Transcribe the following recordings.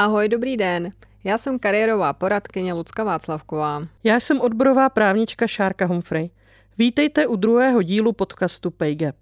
Ahoj, dobrý den. Já jsem kariérová poradkyně Lucka Václavková. Já jsem odborová právnička Šárka Humphrey. Vítejte u druhého dílu podcastu PayGap.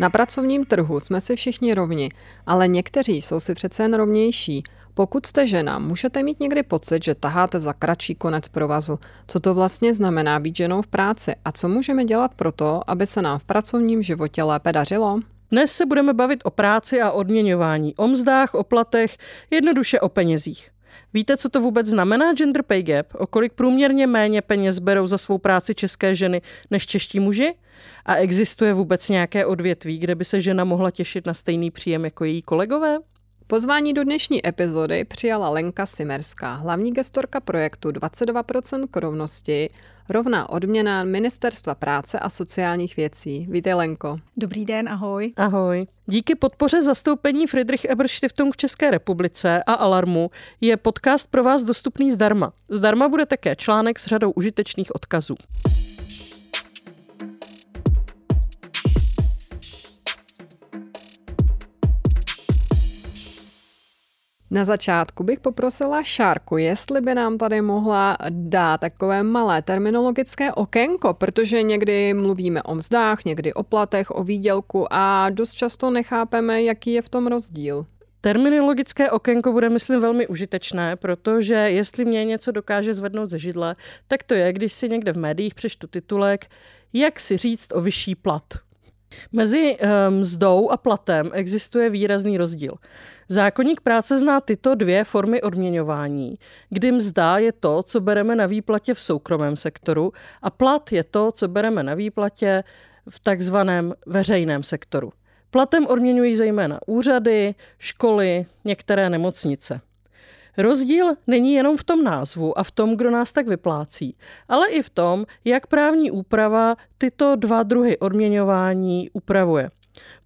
Na pracovním trhu jsme si všichni rovni, ale někteří jsou si přece jen rovnější. Pokud jste žena, můžete mít někdy pocit, že taháte za kratší konec provazu. Co to vlastně znamená být ženou v práci a co můžeme dělat pro to, aby se nám v pracovním životě lépe dařilo? Dnes se budeme bavit o práci a odměňování, o mzdách, o platech, jednoduše o penězích. Víte, co to vůbec znamená gender pay gap? O kolik průměrně méně peněz berou za svou práci české ženy než čeští muži? A existuje vůbec nějaké odvětví, kde by se žena mohla těšit na stejný příjem jako její kolegové? Pozvání do dnešní epizody přijala Lenka Simerská, hlavní gestorka projektu 22% k rovnosti, rovná odměna Ministerstva práce a sociálních věcí. Vítej Lenko. Dobrý den, ahoj. Ahoj. Díky podpoře zastoupení Friedrich Ebert Stiftung v České republice a Alarmu je podcast pro vás dostupný zdarma. Zdarma bude také článek s řadou užitečných odkazů. Na začátku bych poprosila Šárku, jestli by nám tady mohla dát takové malé terminologické okénko, protože někdy mluvíme o mzdách, někdy o platech, o výdělku a dost často nechápeme, jaký je v tom rozdíl. Terminologické okénko bude, myslím, velmi užitečné, protože jestli mě něco dokáže zvednout ze židle, tak to je, když si někde v médiích přečtu titulek, jak si říct o vyšší plat. Mezi eh, mzdou a platem existuje výrazný rozdíl. Zákonník práce zná tyto dvě formy odměňování, kdy mzda je to, co bereme na výplatě v soukromém sektoru a plat je to, co bereme na výplatě v takzvaném veřejném sektoru. Platem odměňují zejména úřady, školy, některé nemocnice. Rozdíl není jenom v tom názvu a v tom, kdo nás tak vyplácí, ale i v tom, jak právní úprava tyto dva druhy odměňování upravuje.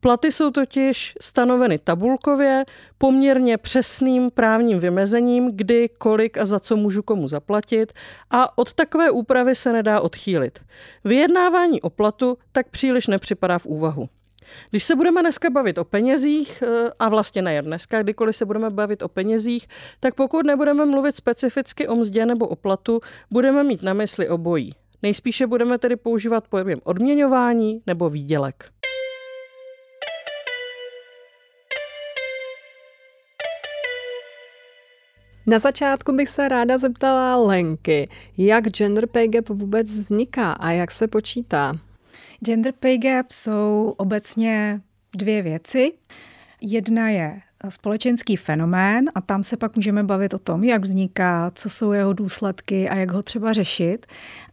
Platy jsou totiž stanoveny tabulkově, poměrně přesným právním vymezením, kdy, kolik a za co můžu komu zaplatit a od takové úpravy se nedá odchýlit. Vyjednávání o platu tak příliš nepřipadá v úvahu. Když se budeme dneska bavit o penězích, eh, a vlastně nejen dneska, kdykoliv se budeme bavit o penězích, tak pokud nebudeme mluvit specificky o mzdě nebo o platu, budeme mít na mysli obojí. Nejspíše budeme tedy používat pojem odměňování nebo výdělek. Na začátku bych se ráda zeptala Lenky, jak gender pay gap vůbec vzniká a jak se počítá? Gender pay gap jsou obecně dvě věci. Jedna je společenský fenomén a tam se pak můžeme bavit o tom, jak vzniká, co jsou jeho důsledky a jak ho třeba řešit.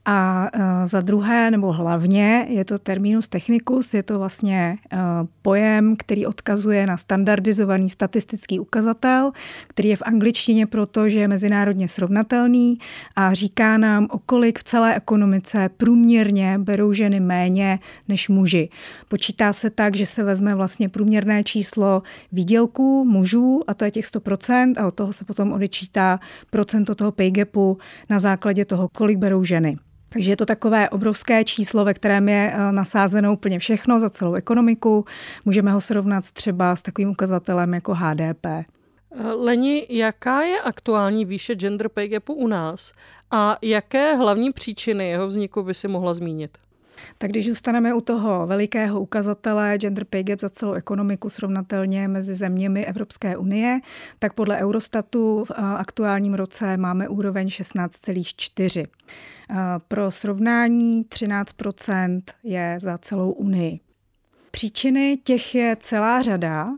A e, za druhé, nebo hlavně, je to terminus technicus, je to vlastně e, pojem, který odkazuje na standardizovaný statistický ukazatel, který je v angličtině proto, že je mezinárodně srovnatelný a říká nám, o kolik v celé ekonomice průměrně berou ženy méně než muži. Počítá se tak, že se vezme vlastně průměrné číslo výdělků mužů, a to je těch 100%, a od toho se potom odečítá procento toho pay gapu na základě toho, kolik berou ženy. Takže je to takové obrovské číslo, ve kterém je eh, nasázeno úplně všechno za celou ekonomiku. Můžeme ho srovnat třeba s takovým ukazatelem jako HDP. Eh, Leni, jaká je aktuální výše gender pay gapu u nás a jaké hlavní příčiny jeho vzniku by si mohla zmínit? Tak když zůstaneme u toho velikého ukazatele gender pay gap za celou ekonomiku srovnatelně mezi zeměmi Evropské unie, tak podle Eurostatu v aktuálním roce máme úroveň 16,4. Pro srovnání 13% je za celou unii. Příčiny těch je celá řada.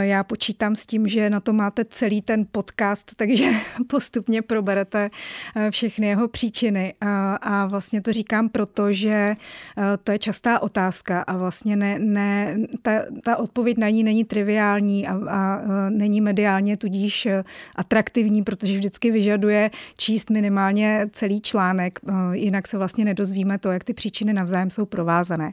Já počítám s tím, že na to máte celý ten podcast, takže postupně proberete všechny jeho příčiny. A vlastně to říkám proto, že to je častá otázka a vlastně ne, ne, ta, ta odpověď na ní není triviální a, a není mediálně tudíž atraktivní, protože vždycky vyžaduje číst minimálně celý článek, jinak se vlastně nedozvíme to, jak ty příčiny navzájem jsou provázané.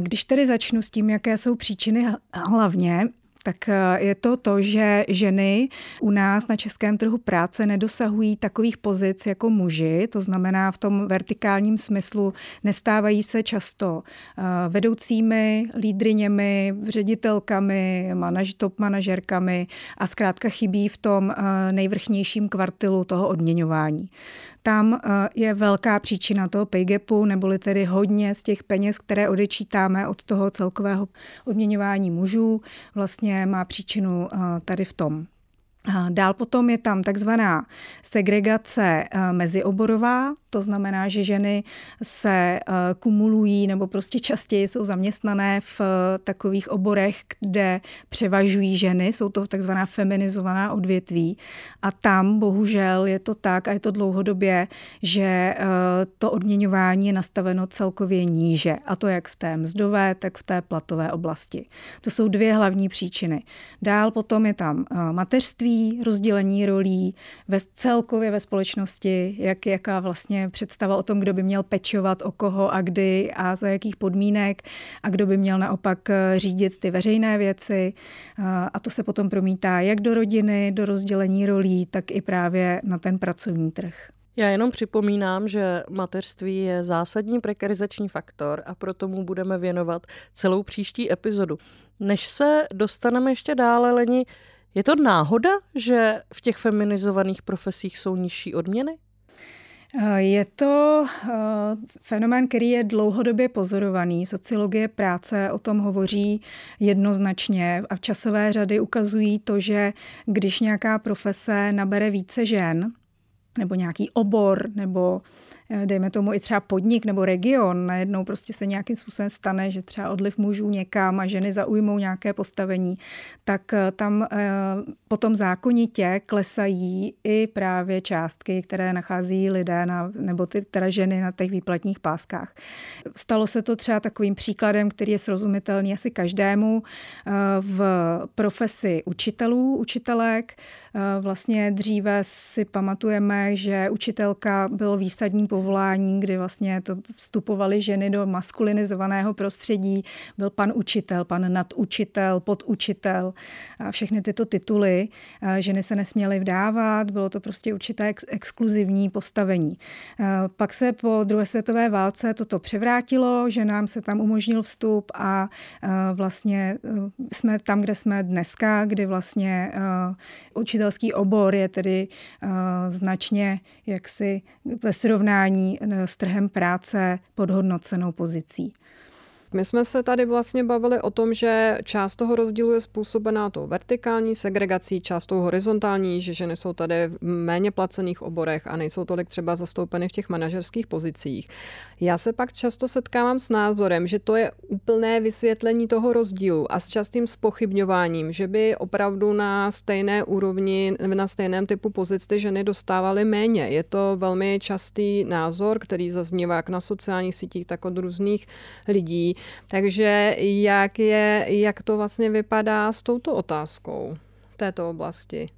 Když tedy začnu s tím, jaké jsou příčiny hlavně, tak eh, je to to, že ženy u nás na českém trhu práce nedosahují takových pozic jako muži, to znamená v tom vertikálním smyslu nestávají se často eh, vedoucími, lídriněmi, ředitelkami, manaž, top manažerkami a zkrátka chybí v tom eh, nejvrchnějším kvartilu toho odměňování tam eh, je velká příčina toho pay gapu, neboli tedy hodně z těch peněz, které odečítáme od toho celkového odměňování mužů, vlastně má příčinu eh, tady v tom. Dál potom je tam takzvaná segregace eh, mezioborová, to znamená, že ženy se eh, kumulují nebo prostě častěji jsou zaměstnané v eh, takových oborech, kde převažují ženy, jsou to takzvaná feminizovaná odvětví. A tam bohužel je to tak a je to dlouhodobě, že to odměňování je nastaveno celkově níže. A to jak v té mzdové, tak v té platové oblasti. To jsou dvě hlavní příčiny. Dál potom je tam mateřství, rozdělení rolí ve celkově ve společnosti, jak, jaká vlastně představa o tom, kdo by měl pečovat o koho a kdy a za jakých podmínek a kdo by měl naopak eh, řídit ty veřejné věci. Eh, a to se potom promítá jak do rodiny, do rozdělení rolí, tak i právě na ten pracovní trh. Já jenom připomínám, že mateřství je zásadní prekarizační faktor a proto mu budeme věnovat celou příští epizodu. Než se dostaneme ještě dále, Leni, je to náhoda, že v těch feminizovaných profesích jsou nižší odměny? Eh, je to eh, fenomén, který je dlouhodobě pozorovaný. Sociologie práce o tom hovoří jednoznačně a časové řady ukazují to, že když nějaká profese nabere více žen, nebo nějaký obor, nebo dejme tomu i třeba podnik nebo region, najednou prostě se nějakým způsobem stane, že třeba odliv mužů někam a ženy zaujmou nějaké postavení, tak eh, tam eh, potom zákonitě klesají i právě částky, které nachází lidé na, nebo ty teda ženy na těch výplatních páskách. Stalo se to třeba takovým příkladem, který je srozumitelný asi každému v profesi učitelů, učitelek. Vlastně dříve si pamatujeme, že učitelka byl výsadní povolání, kdy vlastně to vstupovaly ženy do maskulinizovaného prostředí. Byl pan učitel, pan nadučitel, podučitel a všechny tyto tituly. Ženy se nesměly vdávat, bylo to prostě určité ex- exkluzivní postavení. Pak se po druhé světové válce toto převrátilo, že nám se tam umožnil vstup a vlastně e, jsme tam, kde jsme dneska, kdy vlastně učitelský obor je tedy značně jaksi ve srovnání porovnání eh, s trhem práce podhodnocenou pozicí. My jsme se tady vlastně bavili o tom, že část toho rozdílu je způsobená tou vertikální segregací, část tou horizontální, že ženy jsou tady v méně placených oborech a nejsou tolik třeba zastoupeny v těch manažerských pozicích. Já se pak často setkávám s názorem, že to je úplné vysvětlení toho rozdílu a s častým spochybňováním, že by opravdu na stejné úrovni, na stejném typu pozic ty ženy dostávaly méně. Je to velmi častý názor, který zaznívá jak na sociálních sítích, tak od různých lidí. Takže jak, je, jak to vlastně vypadá s touto otázkou této oblasti?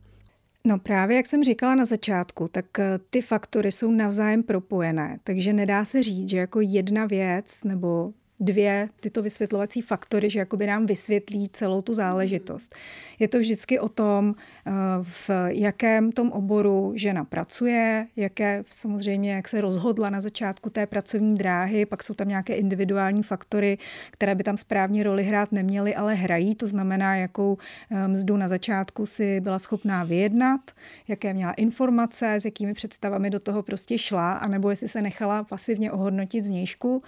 No právě, jak jsem říkala na začátku, tak eh, ty faktory jsou navzájem propojené, takže nedá se říct, že jako jedna věc nebo dvě tyto vysvětlovací faktory, že jakoby nám vysvětlí celou tu záležitost. Je to vždycky o tom, eh, v jakém tom oboru žena pracuje, jaké samozřejmě, jak se rozhodla na začátku té pracovní dráhy, pak jsou tam nějaké individuální faktory, které by tam správně roli hrát neměly, ale hrají, to znamená, jakou eh, mzdu na začátku si byla schopná vyjednat, jaké měla informace, s jakými představami do toho prostě šla, anebo jestli se nechala pasivně ohodnotit zvnějšku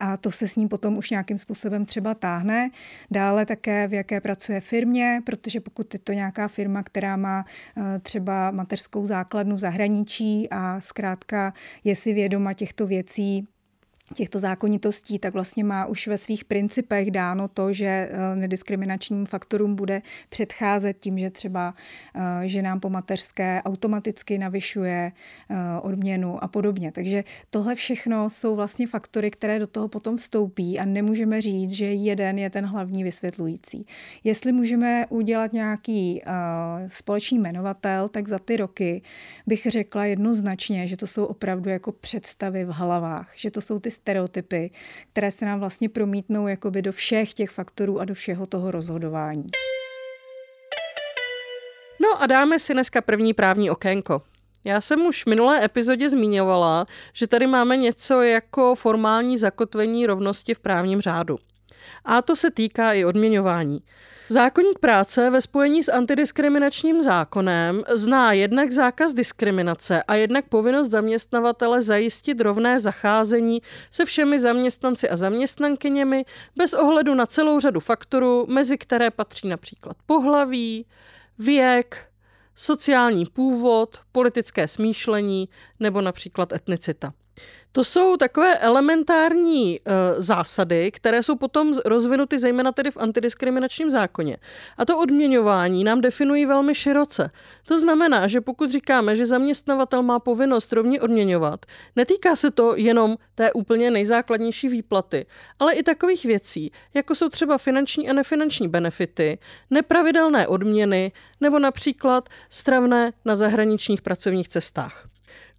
a to se s ním potom už nějakým způsobem třeba táhne. Dále také v jaké pracuje firmě, protože pokud je to nějaká firma, která má eh, třeba mateřskou základnu v zahraničí a zkrátka je si vědoma těchto věcí, těchto zákonitostí, tak vlastně má už ve svých principech dáno to, že eh, nediskriminačním faktorům bude předcházet tím, že třeba eh, ženám po mateřské automaticky navyšuje eh, odměnu a podobně. Takže tohle všechno jsou vlastně faktory, které do toho potom vstoupí a nemůžeme říct, že jeden je ten hlavní vysvětlující. Jestli můžeme udělat nějaký společný jmenovatel, tak za ty roky bych řekla jednoznačně, že to jsou opravdu jako představy v hlavách, že to jsou ty stereotypy, které se nám vlastně promítnou jakoby do všech těch faktorů a do všeho toho rozhodování. No a dáme si dneska první právní okénko. Já jsem už v minulé epizodě zmiňovala, že tady máme něco jako formální zakotvení rovnosti v právním řádu. A to se týká i odměňování. Zákonník práce ve spojení s antidiskriminačním zákonem zná jednak zákaz diskriminace a jednak povinnost zaměstnavatele zajistit rovné zacházení se všemi zaměstnanci a zaměstnankyněmi bez ohledu na celou řadu faktorů, mezi které patří například pohlaví, věk, sociální původ, politické smýšlení nebo například etnicita. To jsou takové elementární uh, zásady, které jsou potom rozvinuty zejména tedy v antidiskriminačním zákoně. A to odměňování nám definují velmi široce. To znamená, že pokud říkáme, že zaměstnavatel má povinnost rovně odměňovat, netýká se to jenom té úplně nejzákladnější výplaty, ale i takových věcí, jako jsou třeba finanční a nefinanční benefity, nepravidelné odměny nebo například stravné na zahraničních pracovních cestách.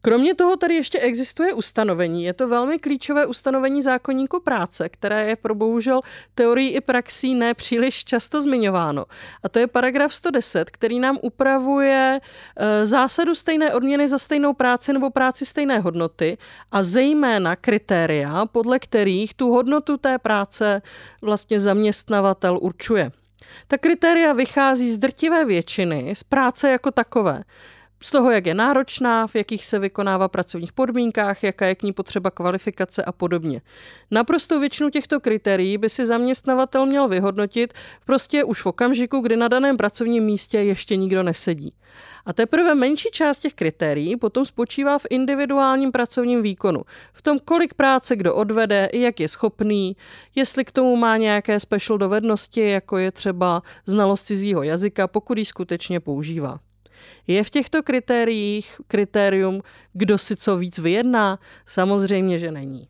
Kromě toho tady ještě existuje ustanovení. Je to velmi klíčové ustanovení zákonníku práce, které je pro bohužel teorií i praxí nepříliš často zmiňováno. A to je paragraf 110, který nám upravuje e, zásadu stejné odměny za stejnou práci nebo práci stejné hodnoty a zejména kritéria, podle kterých tu hodnotu té práce vlastně zaměstnavatel určuje. Ta kritéria vychází z drtivé většiny, z práce jako takové z toho, jak je náročná, v jakých se vykonává pracovních podmínkách, jaká je k ní potřeba kvalifikace a podobně. Naprosto většinu těchto kritérií by si zaměstnavatel měl vyhodnotit prostě už v okamžiku, kdy na daném pracovním místě ještě nikdo nesedí. A teprve menší část těch kritérií potom spočívá v individuálním pracovním výkonu. V tom, kolik práce kdo odvede, jak je schopný, jestli k tomu má nějaké special dovednosti, jako je třeba znalost cizího jazyka, pokud ji skutečně používá. Je v těchto kritériích kritérium, kdo si co víc vyjedná? Samozřejmě, že není.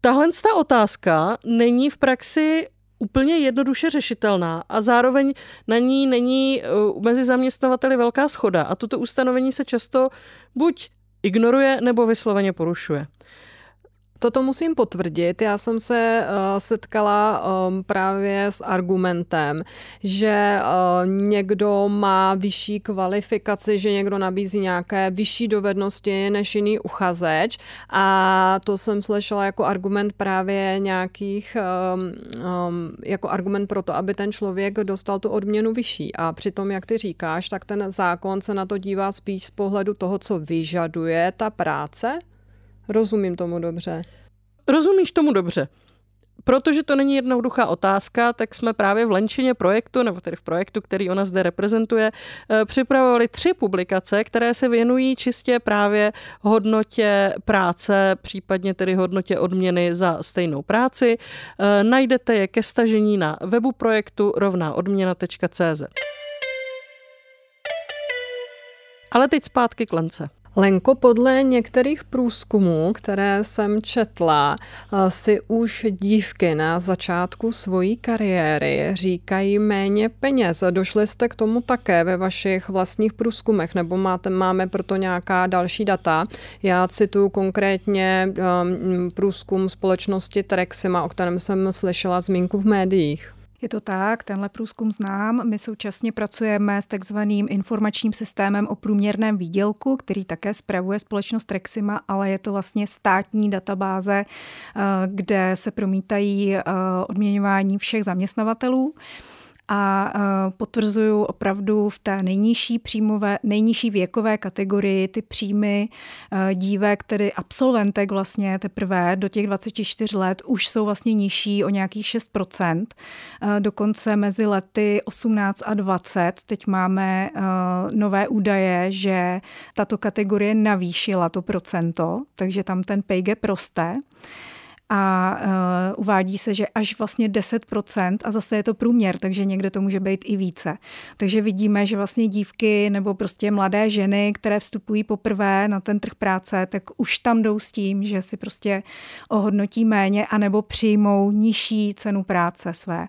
Tahle ta otázka není v praxi úplně jednoduše řešitelná a zároveň na ní není uh, mezi zaměstnavateli velká schoda a toto ustanovení se často buď ignoruje nebo vysloveně porušuje. Toto musím potvrdit. Já jsem se uh, setkala um, právě s argumentem, že uh, někdo má vyšší kvalifikaci, že někdo nabízí nějaké vyšší dovednosti než jiný uchazeč a to jsem slyšela jako argument právě nějakých, um, um, jako argument pro to, aby ten člověk dostal tu odměnu vyšší. A přitom, jak ty říkáš, tak ten zákon se na to dívá spíš z pohledu toho, co vyžaduje ta práce, Rozumím tomu dobře. Rozumíš tomu dobře. Protože to není jednoduchá otázka, tak jsme právě v Lenčině projektu, nebo tedy v projektu, který ona zde reprezentuje, eh, připravovali tři publikace, které se věnují čistě právě hodnotě práce, případně tedy hodnotě odměny za stejnou práci. Eh, najdete je ke stažení na webu projektu rovnáodměna.cz. Ale teď zpátky k Lence. Lenko, podle některých průzkumů, které jsem četla, eh, si už dívky na začátku svojí kariéry říkají méně peněz. Došli jste k tomu také ve vašich vlastních průzkumech, nebo máte, máme proto nějaká další data? Já cituju konkrétně um, průzkum společnosti Trexima, o kterém jsem slyšela zmínku v médiích. Je to tak, tenhle průzkum znám. My současně pracujeme s takzvaným informačním systémem o průměrném výdělku, který také spravuje společnost Trexima, ale je to vlastně státní databáze, eh, kde se promítají eh, odměňování všech zaměstnavatelů. A potvrzuju opravdu v té nejnižší příjmové, nejnižší věkové kategorii ty příjmy dívek, tedy absolventek vlastně teprve do těch 24 let už jsou vlastně nižší o nějakých 6%. Dokonce mezi lety 18 a 20 teď máme nové údaje, že tato kategorie navýšila to procento, takže tam ten pay gap roste a uh, uvádí se, že až vlastně 10% a zase je to průměr, takže někde to může být i více. Takže vidíme, že vlastně dívky nebo prostě mladé ženy, které vstupují poprvé na ten trh práce, tak už tam jdou s tím, že si prostě ohodnotí méně anebo přijmou nižší cenu práce své.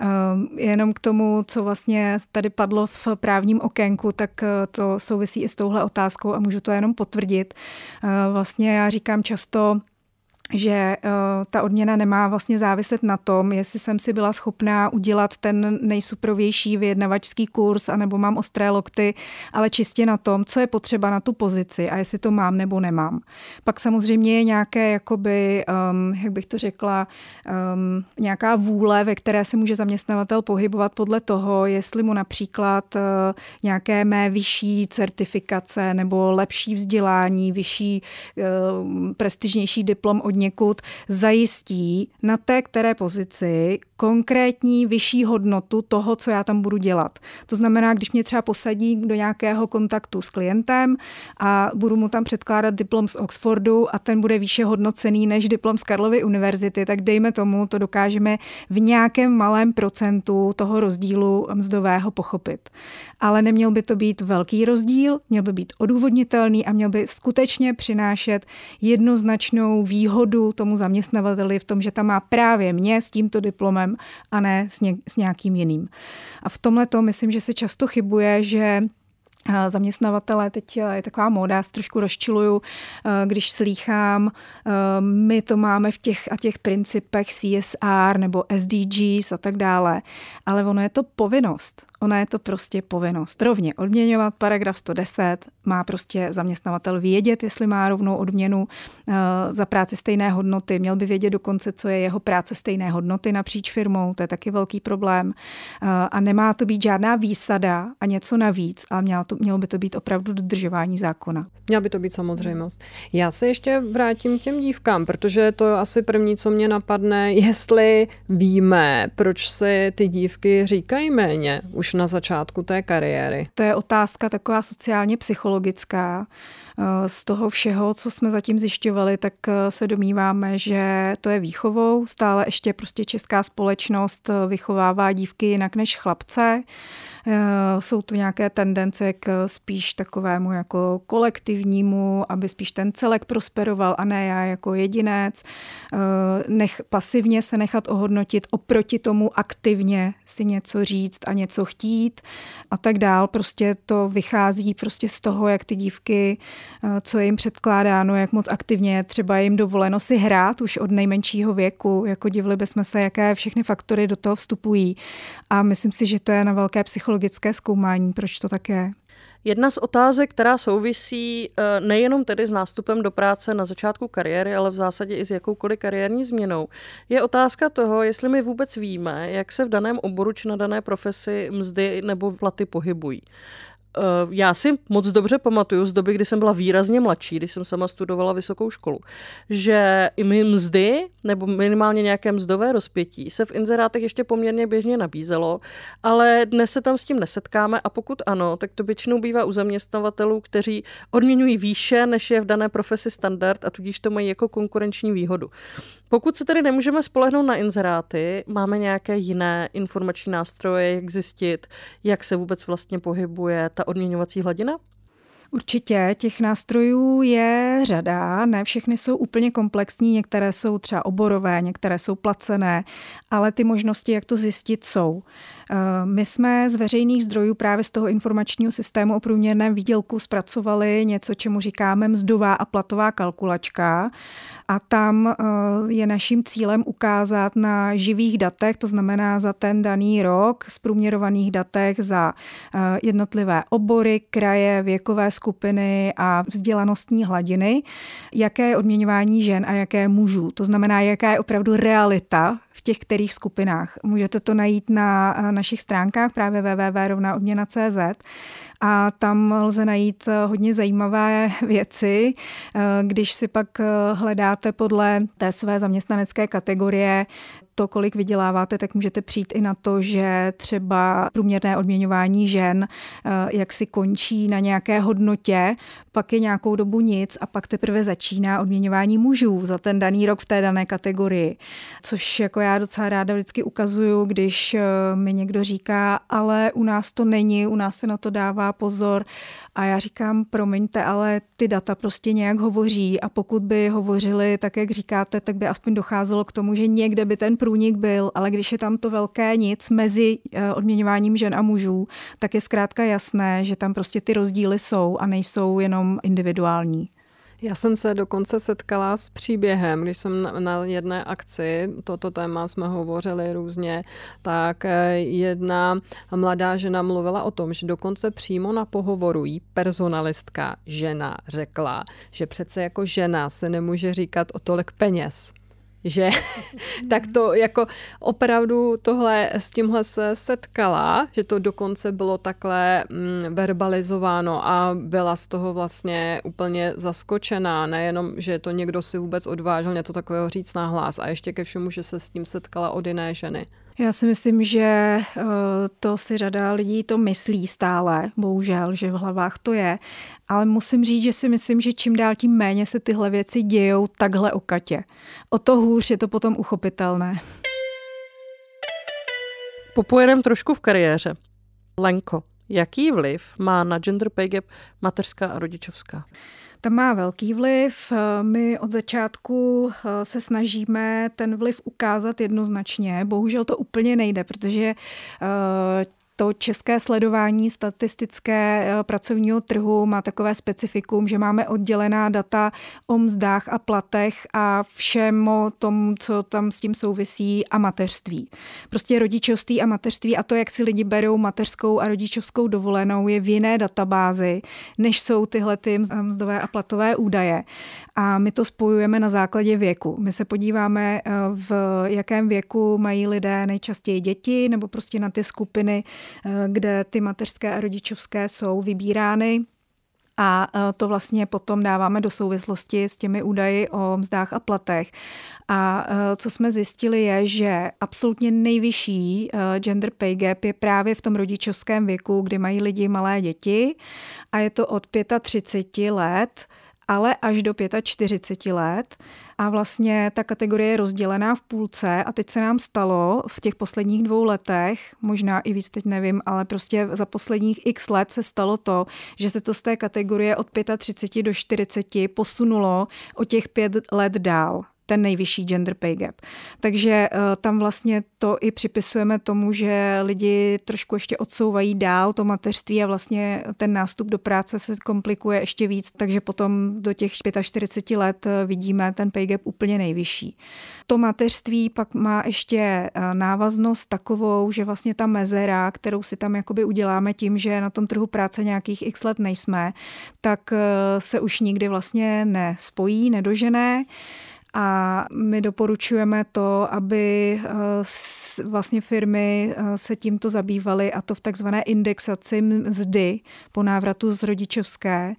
Ehm, jenom k tomu, co vlastně tady padlo v právním okénku, tak eh, to souvisí i s touhle otázkou a můžu to jenom potvrdit. Eh, vlastně já říkám často, že uh, ta odměna nemá vlastně záviset na tom, jestli jsem si byla schopná udělat ten nejsuprovější vyjednavačský kurz, anebo mám ostré lokty, ale čistě na tom, co je potřeba na tu pozici a jestli to mám nebo nemám. Pak samozřejmě je nějaké, jakoby, um, jak bych to řekla, um, nějaká vůle, ve které se může zaměstnavatel pohybovat podle toho, jestli mu například uh, nějaké mé vyšší certifikace nebo lepší vzdělání, vyšší, uh, prestižnější diplom od někud zajistí na té které pozici konkrétní vyšší hodnotu toho, co já tam budu dělat. To znamená, když mě třeba posadí do nějakého kontaktu s klientem a budu mu tam předkládat diplom z Oxfordu a ten bude výše hodnocený než diplom z Karlovy univerzity, tak dejme tomu, to dokážeme v nějakém malém procentu toho rozdílu mzdového pochopit. Ale neměl by to být velký rozdíl, měl by být odůvodnitelný a měl by skutečně přinášet jednoznačnou výhodu výhodu tomu zaměstnavateli v tom, že tam má právě mě s tímto diplomem a ne s, ně, s nějakým jiným. A v tomhle to myslím, že se často chybuje, že zaměstnavatele, teď je taková móda, já trošku rozčiluju, když slýchám, my to máme v těch a těch principech CSR nebo SDGs a tak dále, ale ono je to povinnost. Ona je to prostě povinnost. Rovně odměňovat paragraf 110 má prostě zaměstnavatel vědět, jestli má rovnou odměnu za práci stejné hodnoty. Měl by vědět dokonce, co je jeho práce stejné hodnoty napříč firmou. To je taky velký problém. A nemá to být žádná výsada a něco navíc, a mělo, to, mělo by to být opravdu dodržování zákona. Měla by to být samozřejmost. Já se ještě vrátím k těm dívkám, protože to je asi první, co mě napadne, jestli víme, proč se ty dívky říkají méně. Už na začátku té kariéry? To je otázka taková sociálně psychologická. Eh, z toho všeho, co jsme zatím zjišťovali, tak eh, se domýváme, že to je výchovou. Stále ještě prostě česká společnost eh, vychovává dívky jinak než chlapce. Jsou tu nějaké tendence k spíš takovému jako kolektivnímu, aby spíš ten celek prosperoval a ne já jako jedinec. Nech, pasivně se nechat ohodnotit oproti tomu aktivně si něco říct a něco chtít a tak dál. Prostě to vychází prostě z toho, jak ty dívky Eh, co je jim předkládáno, jak moc aktivně třeba jim dovoleno si hrát už od nejmenšího věku. Jako divili bychom se, jaké všechny faktory do toho vstupují. A myslím si, že to je na velké psychologické zkoumání, proč to tak je. Jedna z otázek, která souvisí eh, nejenom tedy s nástupem do práce na začátku kariéry, ale v zásadě i s jakoukoliv kariérní změnou, je otázka toho, jestli my vůbec víme, jak se v daném oboru či na dané profesi mzdy nebo platy pohybují. Eh, já si moc dobře pamatuju z doby, kdy jsem byla výrazně mladší, když jsem sama studovala vysokou školu, že i my mzdy nebo minimálně nějaké mzdové rozpětí se v inzerátech ještě poměrně běžně nabízelo, ale dnes se tam s tím nesetkáme a pokud ano, tak to většinou bývá u zaměstnavatelů, kteří odměňují výše, než je v dané profesi standard a tudíž to mají jako konkurenční výhodu. Pokud se tedy nemůžeme spolehnout na inzeráty, máme nějaké jiné informační nástroje, jak zjistit, jak se vůbec vlastně pohybuje ta odměňovací hladina? Určitě těch nástrojů je řada, ne všechny jsou úplně komplexní, některé jsou třeba oborové, některé jsou placené, ale ty možnosti, jak to zjistit, jsou. Eh, my jsme z veřejných zdrojů právě z toho informačního systému o průměrném výdělku zpracovali něco, čemu říkáme mzdová a platová kalkulačka a tam eh, je naším cílem ukázat na živých datech, to znamená za ten daný rok, zprůměrovaných datech za eh, jednotlivé obory, kraje, věkové skupiny a vzdělanostní hladiny, jaké je odměňování žen a jaké mužů. To znamená, jaká je opravdu realita v těch kterých skupinách. Můžete to najít na našich stránkách právě www.rovnaodměna.cz a tam lze najít hodně zajímavé věci. Když si pak hledáte podle té své zaměstnanecké kategorie to, kolik vyděláváte, tak můžete přijít i na to, že třeba průměrné odměňování žen eh, jak si končí na nějaké hodnotě, pak je nějakou dobu nic a pak teprve začíná odměňování mužů za ten daný rok v té dané kategorii. Což jako já docela ráda vždycky ukazuju, když eh, mi někdo říká, ale u nás to není, u nás se na to dává pozor a já říkám, promiňte, ale ty data prostě nějak hovoří a pokud by hovořili tak, jak říkáte, tak by aspoň docházelo k tomu, že někde by ten průnik byl, ale když je tam to velké nic mezi eh, odměňováním žen a mužů, tak je zkrátka jasné, že tam prostě ty rozdíly jsou a nejsou jenom individuální. Já jsem se dokonce setkala s příběhem, když jsem na jedné akci, toto téma jsme hovořili různě, tak eh, jedna mladá žena mluvila o tom, že dokonce přímo na pohovoru jí personalistka žena řekla, že přece jako žena se nemůže říkat o tolik peněz že tak to jako opravdu tohle s tímhle se setkala, že to dokonce bylo takhle mm, verbalizováno a byla z toho vlastně úplně zaskočená, nejenom, že to někdo si vůbec odvážil něco takového říct na hlas a ještě ke všemu, že se s tím setkala od jiné ženy. Já si myslím, že eh, to si řada lidí to myslí stále, bohužel, že v hlavách to je. Ale musím říct, že si myslím, že čím dál tím méně se tyhle věci dějou takhle o katě. O to hůř je to potom uchopitelné. Popojedeme trošku v kariéře. Lenko, jaký vliv má na gender pay gap mateřská a rodičovská? Tam má velký vliv. My od začátku eh, se snažíme ten vliv ukázat jednoznačně. Bohužel to úplně nejde, protože eh, to české sledování statistické eh, pracovního trhu má takové specifikum, že máme oddělená data o mzdách a platech a všem o tom, co tam s tím souvisí a mateřství. Prostě rodičovství a mateřství a to, jak si lidi berou mateřskou a rodičovskou dovolenou, je v jiné databázi, než jsou tyhle ty mzdové a platové údaje. A my to spojujeme na základě věku. My se podíváme, eh, v jakém věku mají lidé nejčastěji děti, nebo prostě na ty skupiny, kde ty mateřské a rodičovské jsou vybírány. A eh, to vlastně potom dáváme do souvislosti s těmi údaji o mzdách a platech. A co jsme zjistili je, že absolutně nejvyšší gender pay gap je právě v tom rodičovském věku, kdy mají lidi malé děti a je to od 35 let ale až do 45 let. A vlastně ta kategorie je rozdělená v půlce a teď se nám stalo v těch posledních dvou letech, možná i víc teď nevím, ale prostě za posledních x let se stalo to, že se to z té kategorie od 35 do 40 posunulo o těch pět let dál ten nejvyšší gender pay gap. Takže eh, tam vlastně to i připisujeme tomu, že lidi trošku ještě odsouvají dál to mateřství a vlastně ten nástup do práce se komplikuje ještě víc, takže potom do těch 45 let eh, vidíme ten pay gap úplně nejvyšší. To mateřství pak má ještě eh, návaznost takovou, že vlastně ta mezera, kterou si tam jakoby uděláme tím, že na tom trhu práce nějakých x let nejsme, tak se už nikdy vlastně nespojí, nedožené. A my doporučujeme to, aby eh, vlastně firmy eh, se tímto zabývaly a to v takzvané indexaci mzdy po návratu z rodičovské.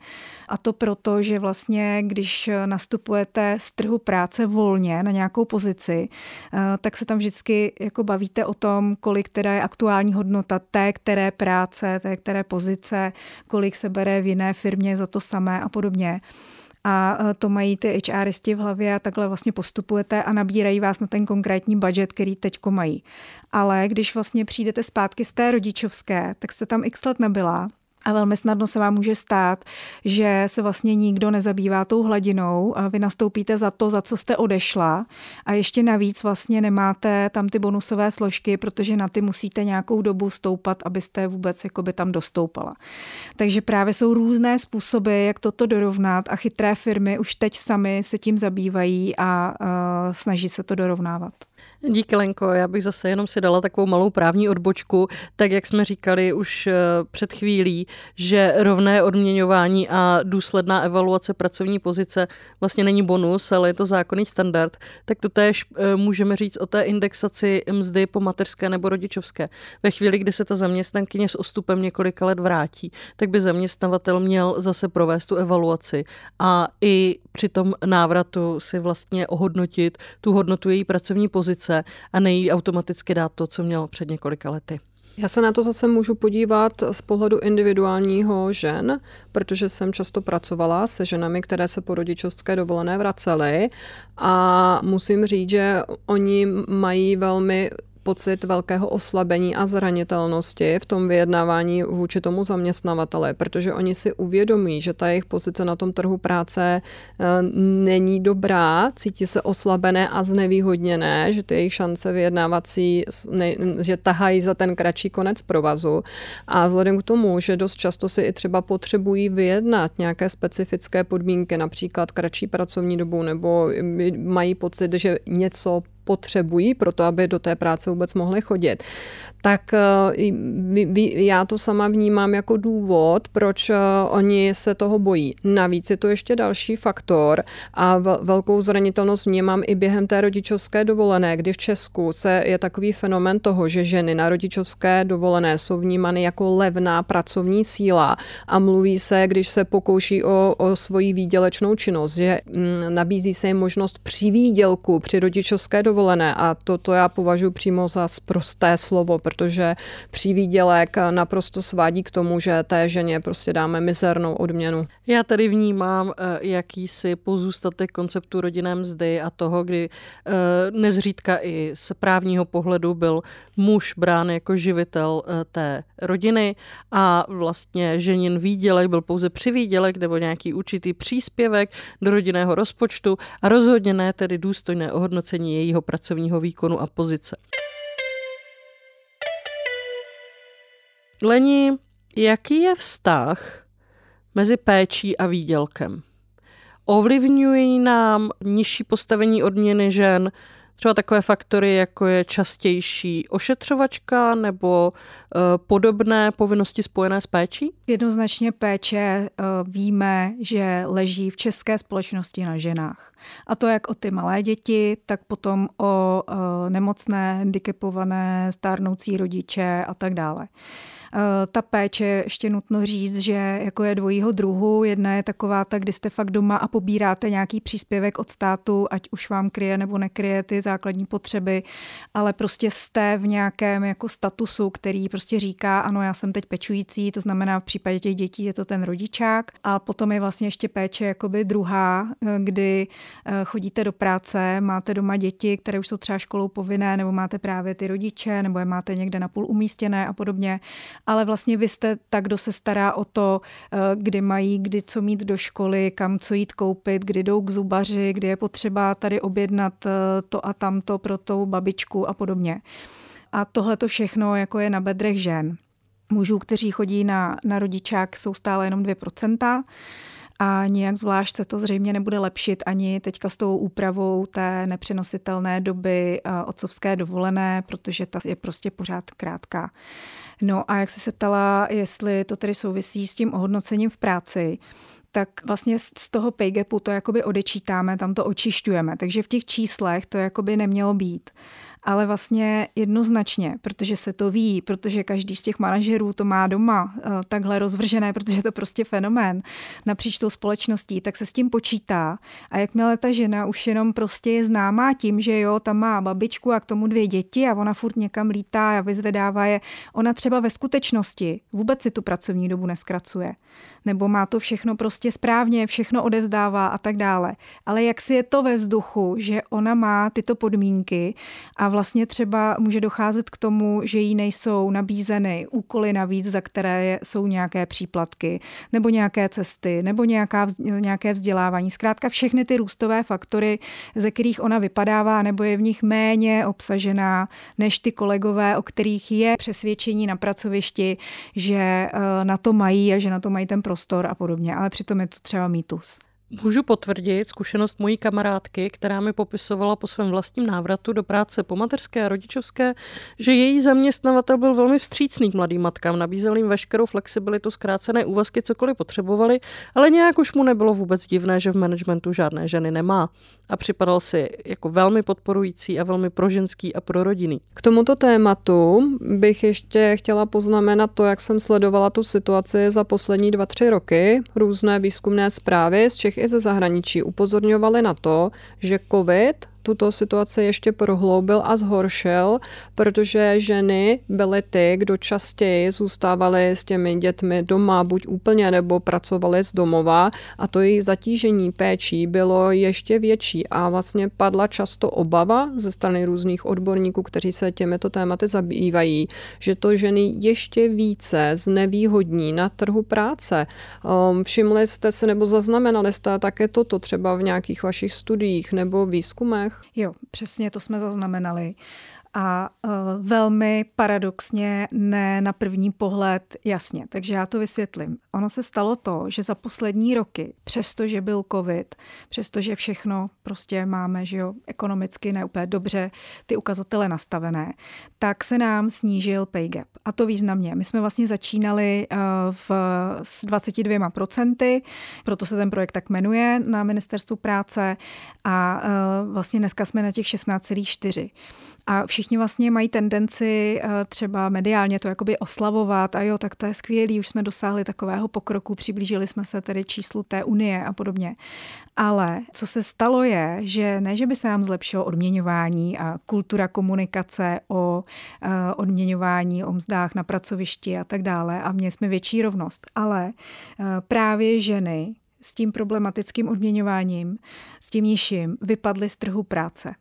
A to proto, že vlastně, když nastupujete z trhu práce volně na nějakou pozici, eh, tak se tam vždycky jako bavíte o tom, kolik teda je aktuální hodnota té, které práce, té, které pozice, kolik se bere v jiné firmě za to samé a podobně a e, to mají ty HRisti v hlavě a takhle vlastně postupujete a nabírají vás na ten konkrétní budget, který teďko mají. Ale když vlastně přijdete zpátky z té rodičovské, tak jste tam x let nebyla a velmi snadno se vám může stát, že se vlastně nikdo nezabývá tou hladinou a vy nastoupíte za to, za co jste odešla a ještě navíc vlastně nemáte tam ty bonusové složky, protože na ty musíte nějakou dobu stoupat, abyste vůbec jakoby tam dostoupala. Takže právě jsou různé způsoby, jak toto dorovnat a chytré firmy už teď sami se tím zabývají a uh, snaží se to dorovnávat. Díky, Lenko. Já bych zase jenom si dala takovou malou právní odbočku, tak jak jsme říkali už eh, před chvílí, že rovné odměňování a důsledná evaluace pracovní pozice vlastně není bonus, ale je to zákonný standard, tak to též eh, můžeme říct o té indexaci mzdy po mateřské nebo rodičovské. Ve chvíli, kdy se ta zaměstnankyně s ostupem několika let vrátí, tak by zaměstnavatel měl zase provést tu evaluaci a i při tom návratu si vlastně ohodnotit tu hodnotu její pracovní pozice a nejí automaticky dát to, co mělo před několika lety. Já se na to zase můžu podívat z pohledu individuálního žen, protože jsem často pracovala se ženami, které se po rodičovské dovolené vracely. A musím říct, že oni mají velmi pocit velkého oslabení a zranitelnosti v tom vyjednávání vůči tomu zaměstnavatele, protože oni si uvědomí, že ta jejich pozice na tom trhu práce eh, není dobrá, cítí se oslabené a znevýhodněné, že ty jejich šance vyjednávací, že tahají za ten kratší konec provazu. A vzhledem k tomu, že dost často si i třeba potřebují vyjednat nějaké specifické podmínky, například kratší pracovní dobu, nebo mají pocit, že něco potřebují pro to, aby do té práce vůbec mohli chodit, tak eh, já to sama vnímám jako důvod, proč eh, oni se toho bojí. Navíc je to ještě další faktor a velkou zranitelnost vnímám i během té rodičovské dovolené, kdy v Česku se je takový fenomen toho, že ženy na rodičovské dovolené jsou vnímány jako levná pracovní síla a mluví se, když se pokouší o, o svoji výdělečnou činnost, že mm, nabízí se jim možnost při výdělku při rodičovské dovolené dovolené a to, to já považuji přímo za sprosté slovo, protože přívýdělek naprosto svádí k tomu, že té ženě prostě dáme mizernou odměnu. Já tady vnímám eh, jakýsi pozůstatek konceptu rodinné mzdy a toho, kdy eh, nezřídka i z právního pohledu byl muž brán jako živitel eh, té rodiny a vlastně ženin výdělek byl pouze přivýdělek nebo nějaký určitý příspěvek do rodinného rozpočtu a rozhodně ne tedy důstojné ohodnocení jejího pracovního výkonu a pozice. Leni, jaký je vztah mezi péčí a výdělkem? Ovlivňují nám nižší postavení odměny žen třeba takové faktory, jako je častější ošetřovačka nebo uh, podobné povinnosti spojené s péčí? Jednoznačně péče uh, víme, že leží v české společnosti na ženách. A to jak o ty malé děti, tak potom o uh, nemocné, handicapované, stárnoucí rodiče a tak dále. Eh, ta péče, ještě nutno říct, že jako je dvojího druhu. Jedna je taková, tak kdy jste fakt doma a pobíráte nějaký příspěvek od státu, ať už vám kryje nebo nekryje ty základní potřeby, ale prostě jste v nějakém jako statusu, který prostě říká, ano, já jsem teď pečující, to znamená v případě těch dětí je to ten rodičák. A potom je vlastně ještě péče jakoby druhá, eh, kdy eh, chodíte do práce, máte doma děti, které už jsou třeba školou povinné, nebo máte právě ty rodiče, nebo je máte někde napůl umístěné a podobně ale vlastně vy jste tak, kdo se stará o to, eh, kdy mají, kdy co mít do školy, kam co jít koupit, kdy jdou k zubaři, kdy je potřeba tady objednat eh, to a tamto pro tou babičku a podobně. A tohle to všechno jako je na bedrech žen. Mužů, kteří chodí na, na rodičák, jsou stále jenom 2% a nijak zvlášť se to zřejmě nebude lepšit ani teďka s tou úpravou té nepřenositelné doby eh, otcovské dovolené, protože ta je prostě pořád krátká. No a jak jsi se ptala, jestli to tedy souvisí s tím ohodnocením v práci, tak vlastně z toho pay gapu to jakoby odečítáme, tam to očišťujeme. Takže v těch číslech to jakoby nemělo být ale vlastně jednoznačně, protože se to ví, protože každý z těch manažerů to má doma eh, takhle rozvržené, protože je to prostě fenomén napříč tou společností, tak se s tím počítá. A jakmile ta žena už jenom prostě je známá tím, že jo, tam má babičku a k tomu dvě děti a ona furt někam lítá a vyzvedává je, ona třeba ve skutečnosti vůbec si tu pracovní dobu neskracuje. Nebo má to všechno prostě správně, všechno odevzdává a tak dále. Ale jak si je to ve vzduchu, že ona má tyto podmínky a vlastně třeba může docházet k tomu, že jí nejsou nabízeny úkoly navíc, za které jsou nějaké příplatky, nebo nějaké cesty, nebo nějaká, nějaké vzdělávání. Zkrátka všechny ty růstové faktory, ze kterých ona vypadává, nebo je v nich méně obsažená než ty kolegové, o kterých je přesvědčení na pracovišti, že eh, na to mají a že na to mají ten prostor a podobně. Ale přitom je to třeba mýtus. Můžu potvrdit zkušenost mojí kamarádky, která mi popisovala po svém vlastním návratu do práce po mateřské a rodičovské, že její zaměstnavatel byl velmi vstřícný k mladým matkám, nabízel jim veškerou flexibilitu, zkrácené úvazky, cokoliv potřebovali, ale nějak už mu nebylo vůbec divné, že v managementu žádné ženy nemá. A připadal si jako velmi podporující a velmi proženský a prorodinný. K tomuto tématu bych ještě chtěla poznamenat to, jak jsem sledovala tu situaci za poslední dva, tři roky. Různé výzkumné zprávy z Čech i ze zahraničí upozorňovali na to, že COVID tuto situaci ještě prohloubil a zhoršil, protože ženy byly ty, kdo častěji zůstávaly s těmi dětmi doma, buď úplně nebo pracovali z domova a to jejich zatížení péčí bylo ještě větší a vlastně padla často obava ze strany různých odborníků, kteří se těmito tématy zabývají, že to ženy ještě více znevýhodní na trhu práce. Um, všimli jste se nebo zaznamenali jste také toto třeba v nějakých vašich studiích nebo výzkumech? Jo, přesně to jsme zaznamenali a uh, velmi paradoxně ne na první pohled jasně. Takže já to vysvětlím. Ono se stalo to, že za poslední roky, přestože byl covid, přestože všechno prostě máme, že jo, ekonomicky neúplně dobře ty ukazatele nastavené, tak se nám snížil pay gap. A to významně. My jsme vlastně začínali uh, v, s 22 procenty, proto se ten projekt tak jmenuje na ministerstvu práce a uh, vlastně dneska jsme na těch 16,4. A všichni vlastně mají tendenci eh, třeba mediálně to jakoby oslavovat a jo, tak to je skvělý, už jsme dosáhli takového pokroku, přiblížili jsme se tedy číslu té unie a podobně. Ale co se stalo je, že ne, že by se nám zlepšilo odměňování a kultura komunikace o uh, odměňování, o mzdách na pracovišti a tak dále a měli jsme větší rovnost, ale uh, právě ženy s tím problematickým odměňováním, s tím nižším, vypadly z trhu práce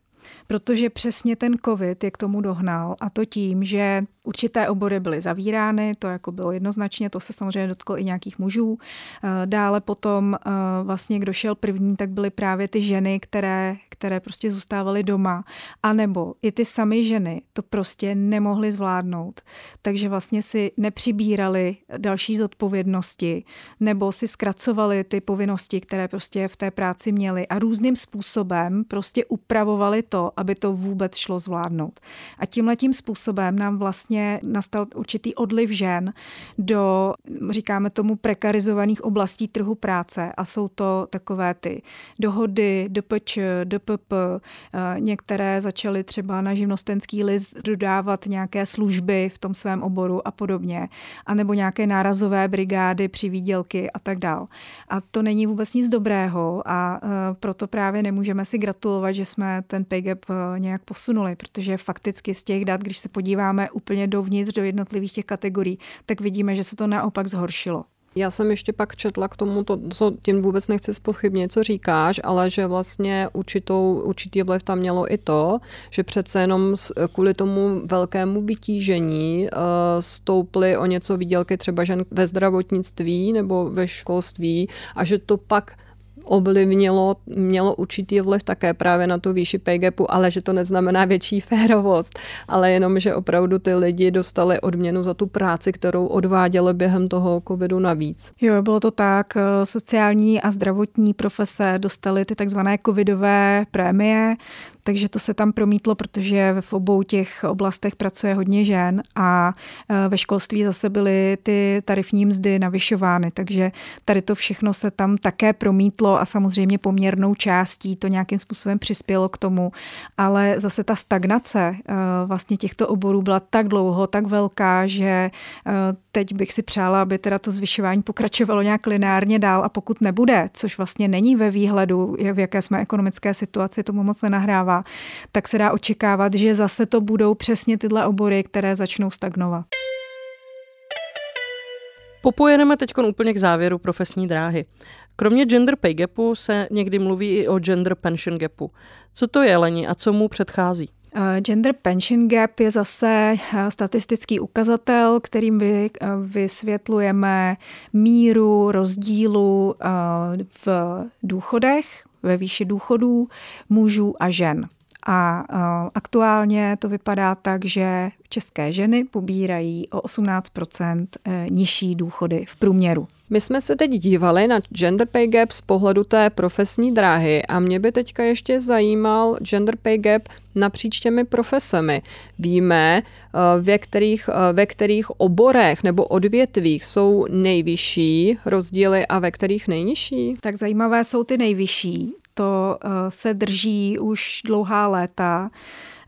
protože přesně ten covid je k tomu dohnal a to tím, že Určité obory byly zavírány, to jako bylo jednoznačně, to se samozřejmě dotklo i nějakých mužů. Eh, dále potom eh, vlastně, kdo šel první, tak byly právě ty ženy, které, které prostě zůstávaly doma. A nebo i ty samy ženy to prostě nemohly zvládnout. Takže vlastně si nepřibírali další zodpovědnosti nebo si zkracovali ty povinnosti, které prostě v té práci měly a různým způsobem prostě upravovali to, aby to vůbec šlo zvládnout. A tímhletím způsobem nám vlastně vlastně nastal určitý odliv žen do, říkáme tomu, prekarizovaných oblastí trhu práce. A jsou to takové ty dohody, DPČ, DPP, eh, některé začaly třeba na živnostenský list dodávat nějaké služby v tom svém oboru a podobně, anebo nějaké nárazové brigády při výdělky a tak dál. A to není vůbec nic dobrého a eh, proto právě nemůžeme si gratulovat, že jsme ten pay gap eh, nějak posunuli, protože fakticky z těch dat, když se podíváme úplně dovnitř do jednotlivých těch kategorií, tak vidíme, že se to naopak zhoršilo. Já jsem ještě pak četla k tomu, to, co tím vůbec nechci spochybnit, co říkáš, ale že vlastně určitou, určitý vliv tam mělo i to, že přece jenom kvůli tomu velkému vytížení uh, stouply o něco výdělky třeba žen ve zdravotnictví nebo ve školství a že to pak ovlivnilo, mělo určitý vliv také právě na tu výši pay gapu, ale že to neznamená větší férovost, ale jenom, že opravdu ty lidi dostali odměnu za tu práci, kterou odváděli během toho covidu navíc. Jo, bylo to tak. Sociální a zdravotní profese dostali ty takzvané covidové prémie, takže to se tam promítlo, protože v obou těch oblastech pracuje hodně žen a e, ve školství zase byly ty tarifní mzdy navyšovány, takže tady to všechno se tam také promítlo a samozřejmě poměrnou částí to nějakým způsobem přispělo k tomu, ale zase ta stagnace e, vlastně těchto oborů byla tak dlouho, tak velká, že e, teď bych si přála, aby teda to zvyšování pokračovalo nějak lineárně dál a pokud nebude, což vlastně není ve výhledu, v jaké jsme ekonomické situaci, tomu moc nenahrává, tak se dá očekávat, že zase to budou přesně tyhle obory, které začnou stagnovat. Popojeneme teď úplně k závěru profesní dráhy. Kromě gender pay gapu se někdy mluví i o gender pension gapu. Co to je, Leni, a co mu předchází? Eh, gender pension gap je zase eh, statistický ukazatel, kterým eh, vysvětlujeme míru rozdílu v důchodech, ve výši důchodů mužů a žen. A aktuálně to vypadá tak, že české ženy pobírají o 18% nižší důchody v průměru. My jsme se teď dívali na gender pay gap z pohledu té profesní dráhy a mě by teďka ještě zajímal gender pay gap napříč těmi profesemi. Víme, eh, ve kterých, eh, ve kterých oborech nebo odvětvích jsou nejvyšší rozdíly a ve kterých nejnižší? Tak zajímavé jsou ty nejvyšší. To eh, se drží už dlouhá léta.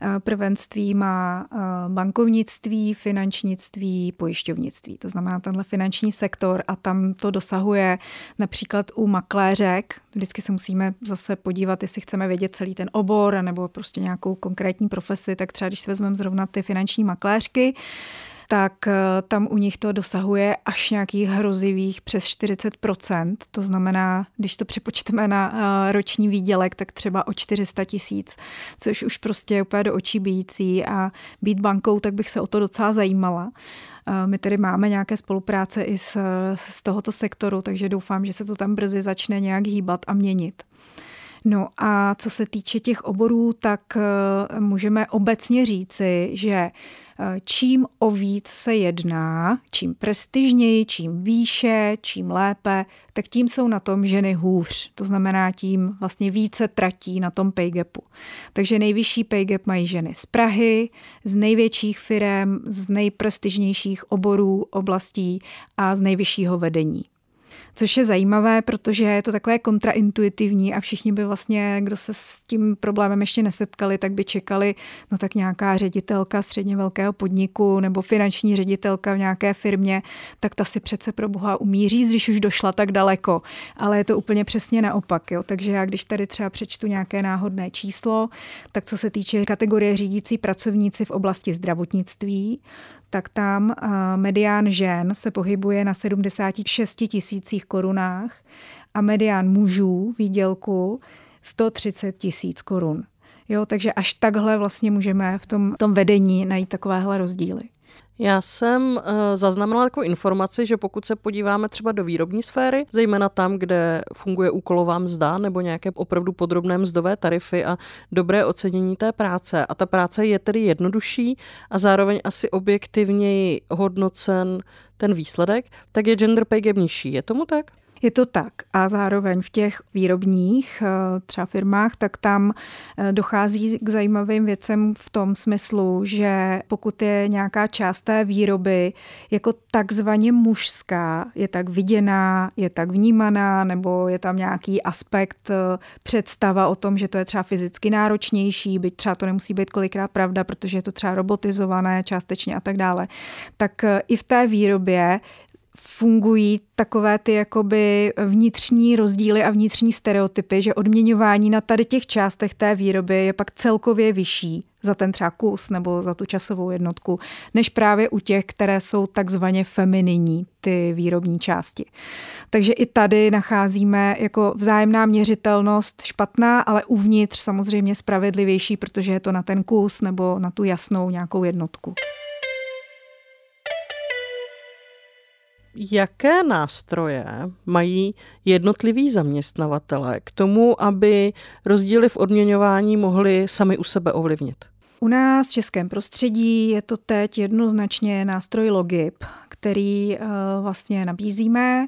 Eh, prvenství má eh, bankovnictví, finančnictví, pojišťovnictví. To znamená tenhle finanční sektor a tam to dosahuje například u makléřek. Vždycky se musíme zase podívat, jestli chceme vědět celý ten obor nebo prostě nějakou konkrétní profesi, tak třeba když si vezmeme zrovna ty finanční makléřky, tak eh, tam u nich to dosahuje až nějakých hrozivých přes 40%. To znamená, když to přepočteme na eh, roční výdělek, tak třeba o 400 tisíc, což už prostě je úplně do očí bíjící a být bankou, tak bych se o to docela zajímala. Eh, my tedy máme nějaké spolupráce i z, z tohoto sektoru, takže doufám, že se to tam brzy začne nějak hýbat a měnit. No a co se týče těch oborů, tak můžeme obecně říci, že čím o víc se jedná, čím prestižněji, čím výše, čím lépe, tak tím jsou na tom ženy hůř. To znamená, tím vlastně více tratí na tom pay gapu. Takže nejvyšší pay gap mají ženy z Prahy, z největších firm, z nejprestižnějších oborů, oblastí a z nejvyššího vedení. Což je zajímavé, protože je to takové kontraintuitivní a všichni by vlastně, kdo se s tím problémem ještě nesetkali, tak by čekali, no tak nějaká ředitelka středně velkého podniku nebo finanční ředitelka v nějaké firmě, tak ta si přece pro boha umí říct, když už došla tak daleko. Ale je to úplně přesně naopak. Jo? Takže já, když tady třeba přečtu nějaké náhodné číslo, tak co se týče kategorie řídící pracovníci v oblasti zdravotnictví, tak tam medián žen se pohybuje na 76 tisících korunách a medián mužů výdělku 130 tisíc korun. Jo, takže až takhle vlastně můžeme v tom, tom vedení najít takovéhle rozdíly. Já jsem uh, zaznamenala takovou informaci, že pokud se podíváme třeba do výrobní sféry, zejména tam, kde funguje úkolová mzda nebo nějaké opravdu podrobné mzdové tarify a dobré ocenění té práce, a ta práce je tedy jednodušší a zároveň asi objektivněji hodnocen ten výsledek, tak je gender pay gap nižší. Je tomu tak? Je to tak. A zároveň v těch výrobních eh, třeba firmách, tak tam eh, dochází k zajímavým věcem v tom smyslu, že pokud je nějaká část té výroby jako takzvaně mužská, je tak viděná, je tak vnímaná, nebo je tam nějaký aspekt eh, představa o tom, že to je třeba fyzicky náročnější, byť třeba to nemusí být kolikrát pravda, protože je to třeba robotizované částečně a tak dále, tak i v té výrobě fungují takové ty jakoby vnitřní rozdíly a vnitřní stereotypy, že odměňování na tady těch částech té výroby je pak celkově vyšší za ten třeba kus nebo za tu časovou jednotku, než právě u těch, které jsou takzvaně femininní, ty výrobní části. Takže i tady nacházíme jako vzájemná měřitelnost špatná, ale uvnitř samozřejmě spravedlivější, protože je to na ten kus nebo na tu jasnou nějakou jednotku. Jaké nástroje mají jednotliví zaměstnavatele k tomu, aby rozdíly v odměňování mohli sami u sebe ovlivnit? U nás v českém prostředí je to teď jednoznačně nástroj Logip, který uh, vlastně nabízíme.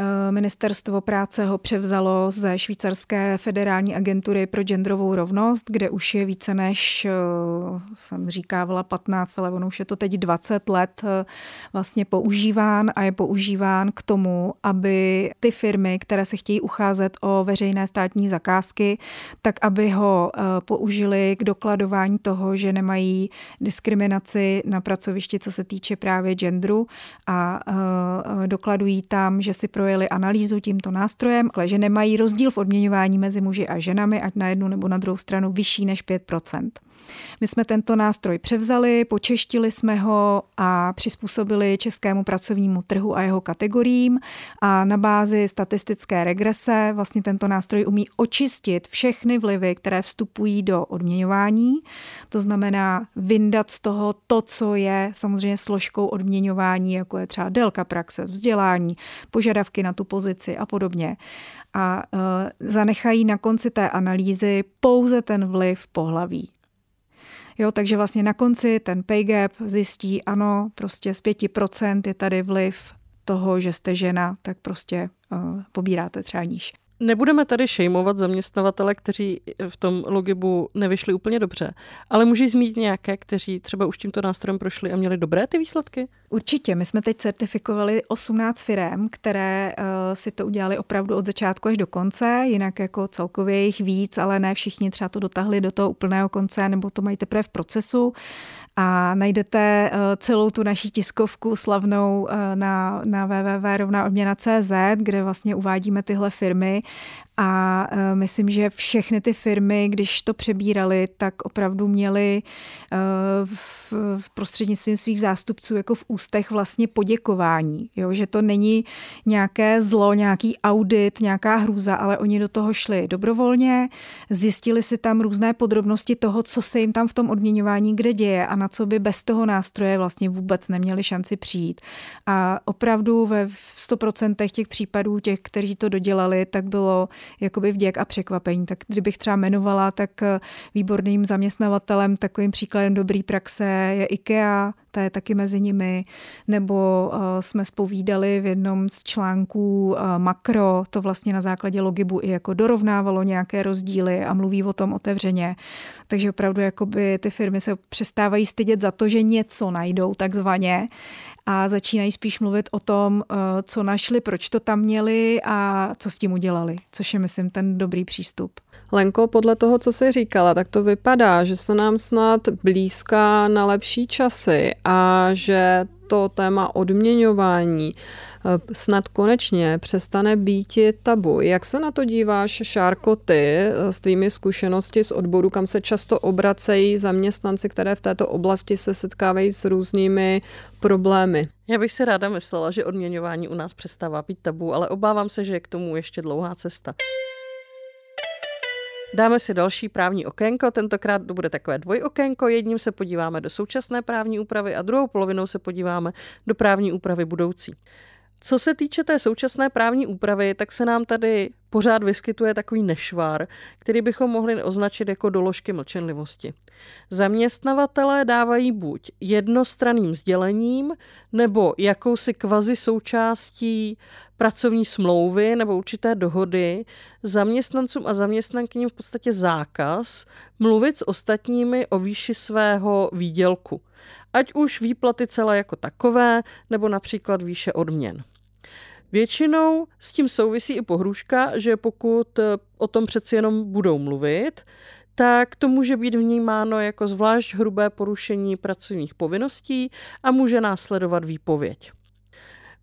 Eh, Ministerstvo práce ho převzalo ze švýcarské federální agentury pro genderovou rovnost, kde už je více než, eh, jsem říkávala 15, ale ono už je to teď 20 let eh, vlastně používán a je používán k tomu, aby ty firmy, které se chtějí ucházet o veřejné státní zakázky, tak aby ho použili k dokladování toho, že nemají diskriminaci na pracovišti, co se týče právě genderu a dokladují tam, že si pro projeli analýzu tímto nástrojem, ale že nemají rozdíl v odměňování mezi muži a ženami, ať na jednu nebo na druhou stranu vyšší než 5 My jsme tento nástroj převzali, počeštili jsme ho a přizpůsobili českému pracovnímu trhu a jeho kategoriím a na bázi statistické regrese vlastně tento nástroj umí očistit všechny vlivy, které vstupují do odměňování. To znamená vyndat z toho to, co je samozřejmě složkou odměňování, jako je třeba délka praxe, vzdělání, požadavky na tu pozici a podobně a uh, zanechají na konci té analýzy pouze ten vliv pohlaví. Jo, takže vlastně na konci ten pay gap zjistí, ano, prostě z 5% je tady vliv toho, že jste žena, tak prostě uh, pobíráte třeba níž. Nebudeme tady šejmovat zaměstnavatele, kteří v tom logibu nevyšli úplně dobře, ale můžeš zmínit nějaké, kteří třeba už tímto nástrojem prošli a měli dobré ty výsledky? Určitě. My jsme teď certifikovali 18 firm, které uh, si to udělali opravdu od začátku až do konce, jinak jako celkově jich víc, ale ne všichni třeba to dotahli do toho úplného konce, nebo to mají teprve v procesu a najdete uh, celou tu naší tiskovku slavnou uh, na, na www.rovnaodměna.cz, kde vlastně uvádíme tyhle firmy a uh, myslím, že všechny ty firmy, když to přebírali, tak opravdu měli v, v prostřednictvím svých zástupců jako v ústech vlastně poděkování. Jo? Že to není nějaké zlo, nějaký audit, nějaká hrůza, ale oni do toho šli dobrovolně, zjistili si tam různé podrobnosti toho, co se jim tam v tom odměňování kde děje a na co by bez toho nástroje vlastně vůbec neměli šanci přijít. A opravdu ve 100% těch případů těch, kteří to dodělali, tak bylo jakoby vděk a překvapení. Tak kdybych třeba jmenovala, tak eh, výborným zaměstnavatelem, takovým příkladem dobrý praxe je IKEA, ta je taky mezi nimi, nebo uh, jsme spovídali v jednom z článků uh, Makro, to vlastně na základě logibu i jako dorovnávalo nějaké rozdíly a mluví o tom otevřeně. Takže opravdu jakoby ty firmy se přestávají stydět za to, že něco najdou takzvaně a začínají spíš mluvit o tom, uh, co našli, proč to tam měli a co s tím udělali, což je, myslím, ten dobrý přístup. Lenko, podle toho, co jsi říkala, tak to vypadá, že se nám snad blízká na lepší časy a že to téma odměňování eh, snad konečně přestane být tabu. Jak se na to díváš, Šárko, ty eh, s tvými zkušenosti z odboru, kam se často obracejí zaměstnanci, které v této oblasti se setkávají s různými problémy? Já bych si ráda myslela, že odměňování u nás přestává být tabu, ale obávám se, že je k tomu ještě dlouhá cesta. Dáme si další právní okénko, tentokrát to bude takové dvojokénko, jedním se podíváme do současné právní úpravy a druhou polovinou se podíváme do právní úpravy budoucí. Co se týče té současné právní úpravy, tak se nám tady pořád vyskytuje takový nešvar, který bychom mohli označit jako doložky mlčenlivosti. Zaměstnavatelé dávají buď jednostranným sdělením nebo jakousi kvazi součástí pracovní smlouvy nebo určité dohody zaměstnancům a zaměstnankyním v podstatě zákaz mluvit s ostatními o výši svého výdělku. Ať už výplaty celé jako takové, nebo například výše odměn. Většinou s tím souvisí i pohrůžka, že pokud o tom přeci jenom budou mluvit, tak to může být vnímáno jako zvlášť hrubé porušení pracovních povinností a může následovat výpověď.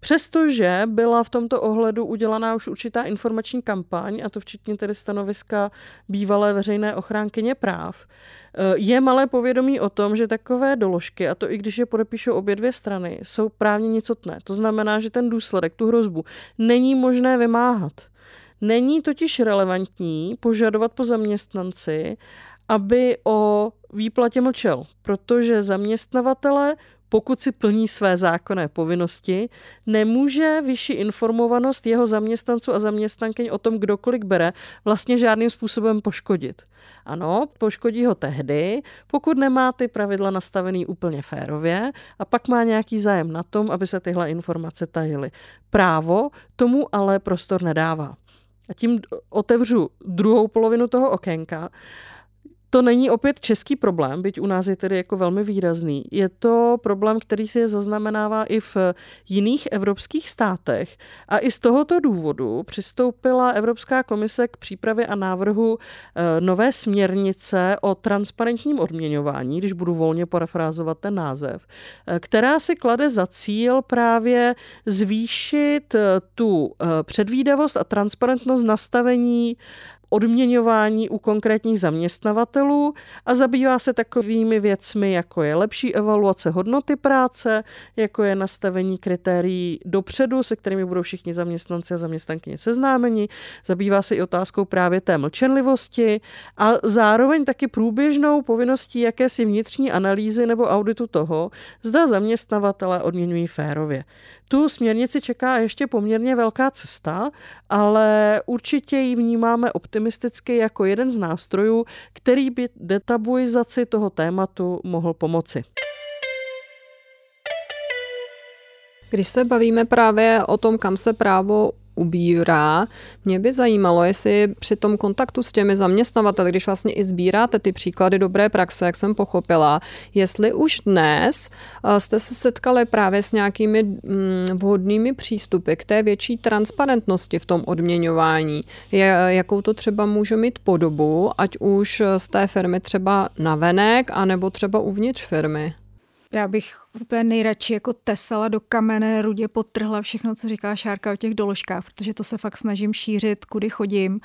Přestože byla v tomto ohledu udělaná už určitá informační kampaň, a to včetně tedy stanoviska bývalé veřejné ochránkyně práv, eh, je malé povědomí o tom, že takové doložky, a to i když je podepíšou obě dvě strany, jsou právně nicotné. To znamená, že ten důsledek, tu hrozbu, není možné vymáhat. Není totiž relevantní požadovat po zaměstnanci, aby o výplatě mlčel, protože zaměstnavatele pokud si plní své zákonné povinnosti, nemůže vyšší informovanost jeho zaměstnanců a zaměstnankyň o tom, kdo kolik bere, vlastně žádným způsobem poškodit. Ano, poškodí ho tehdy, pokud nemá ty pravidla nastavený úplně férově a pak má nějaký zájem na tom, aby se tyhle informace tajily. Právo tomu ale prostor nedává. A tím otevřu druhou polovinu toho okénka to není opět český problém, byť u nás je tedy jako velmi výrazný. Je to problém, který si je zaznamenává i v jiných evropských státech. A i z tohoto důvodu přistoupila Evropská komise k přípravě a návrhu eh, nové směrnice o transparentním odměňování, když budu volně parafrázovat ten název, eh, která si klade za cíl právě zvýšit eh, tu předvídavost a transparentnost nastavení odměňování u konkrétních zaměstnavatelů a zabývá se takovými věcmi, jako je lepší evaluace hodnoty práce, jako je nastavení kritérií dopředu, se kterými budou všichni zaměstnanci a zaměstnankyně seznámeni. Zabývá se i otázkou právě té mlčenlivosti a zároveň taky průběžnou povinností jakési vnitřní analýzy nebo auditu toho, zda zaměstnavatele odměňují férově. Tu směrnici čeká ještě poměrně velká cesta, ale určitě ji vnímáme optimisticky jako jeden z nástrojů, který by detabuizaci toho tématu mohl pomoci. Když se bavíme právě o tom, kam se právo ubírá. Mě by zajímalo, jestli při tom kontaktu s těmi zaměstnavateli, když vlastně i sbíráte ty příklady dobré praxe, jak jsem pochopila, jestli už dnes eh, jste se setkali právě s nějakými mm, vhodnými přístupy k té větší transparentnosti v tom odměňování, jakou to třeba může mít podobu, ať už z té firmy třeba navenek, anebo třeba uvnitř firmy. Já bych úplně nejradši jako tesala do kamene, rudě potrhla všechno, co říká Šárka o těch doložkách, protože to se fakt snažím šířit, kudy chodím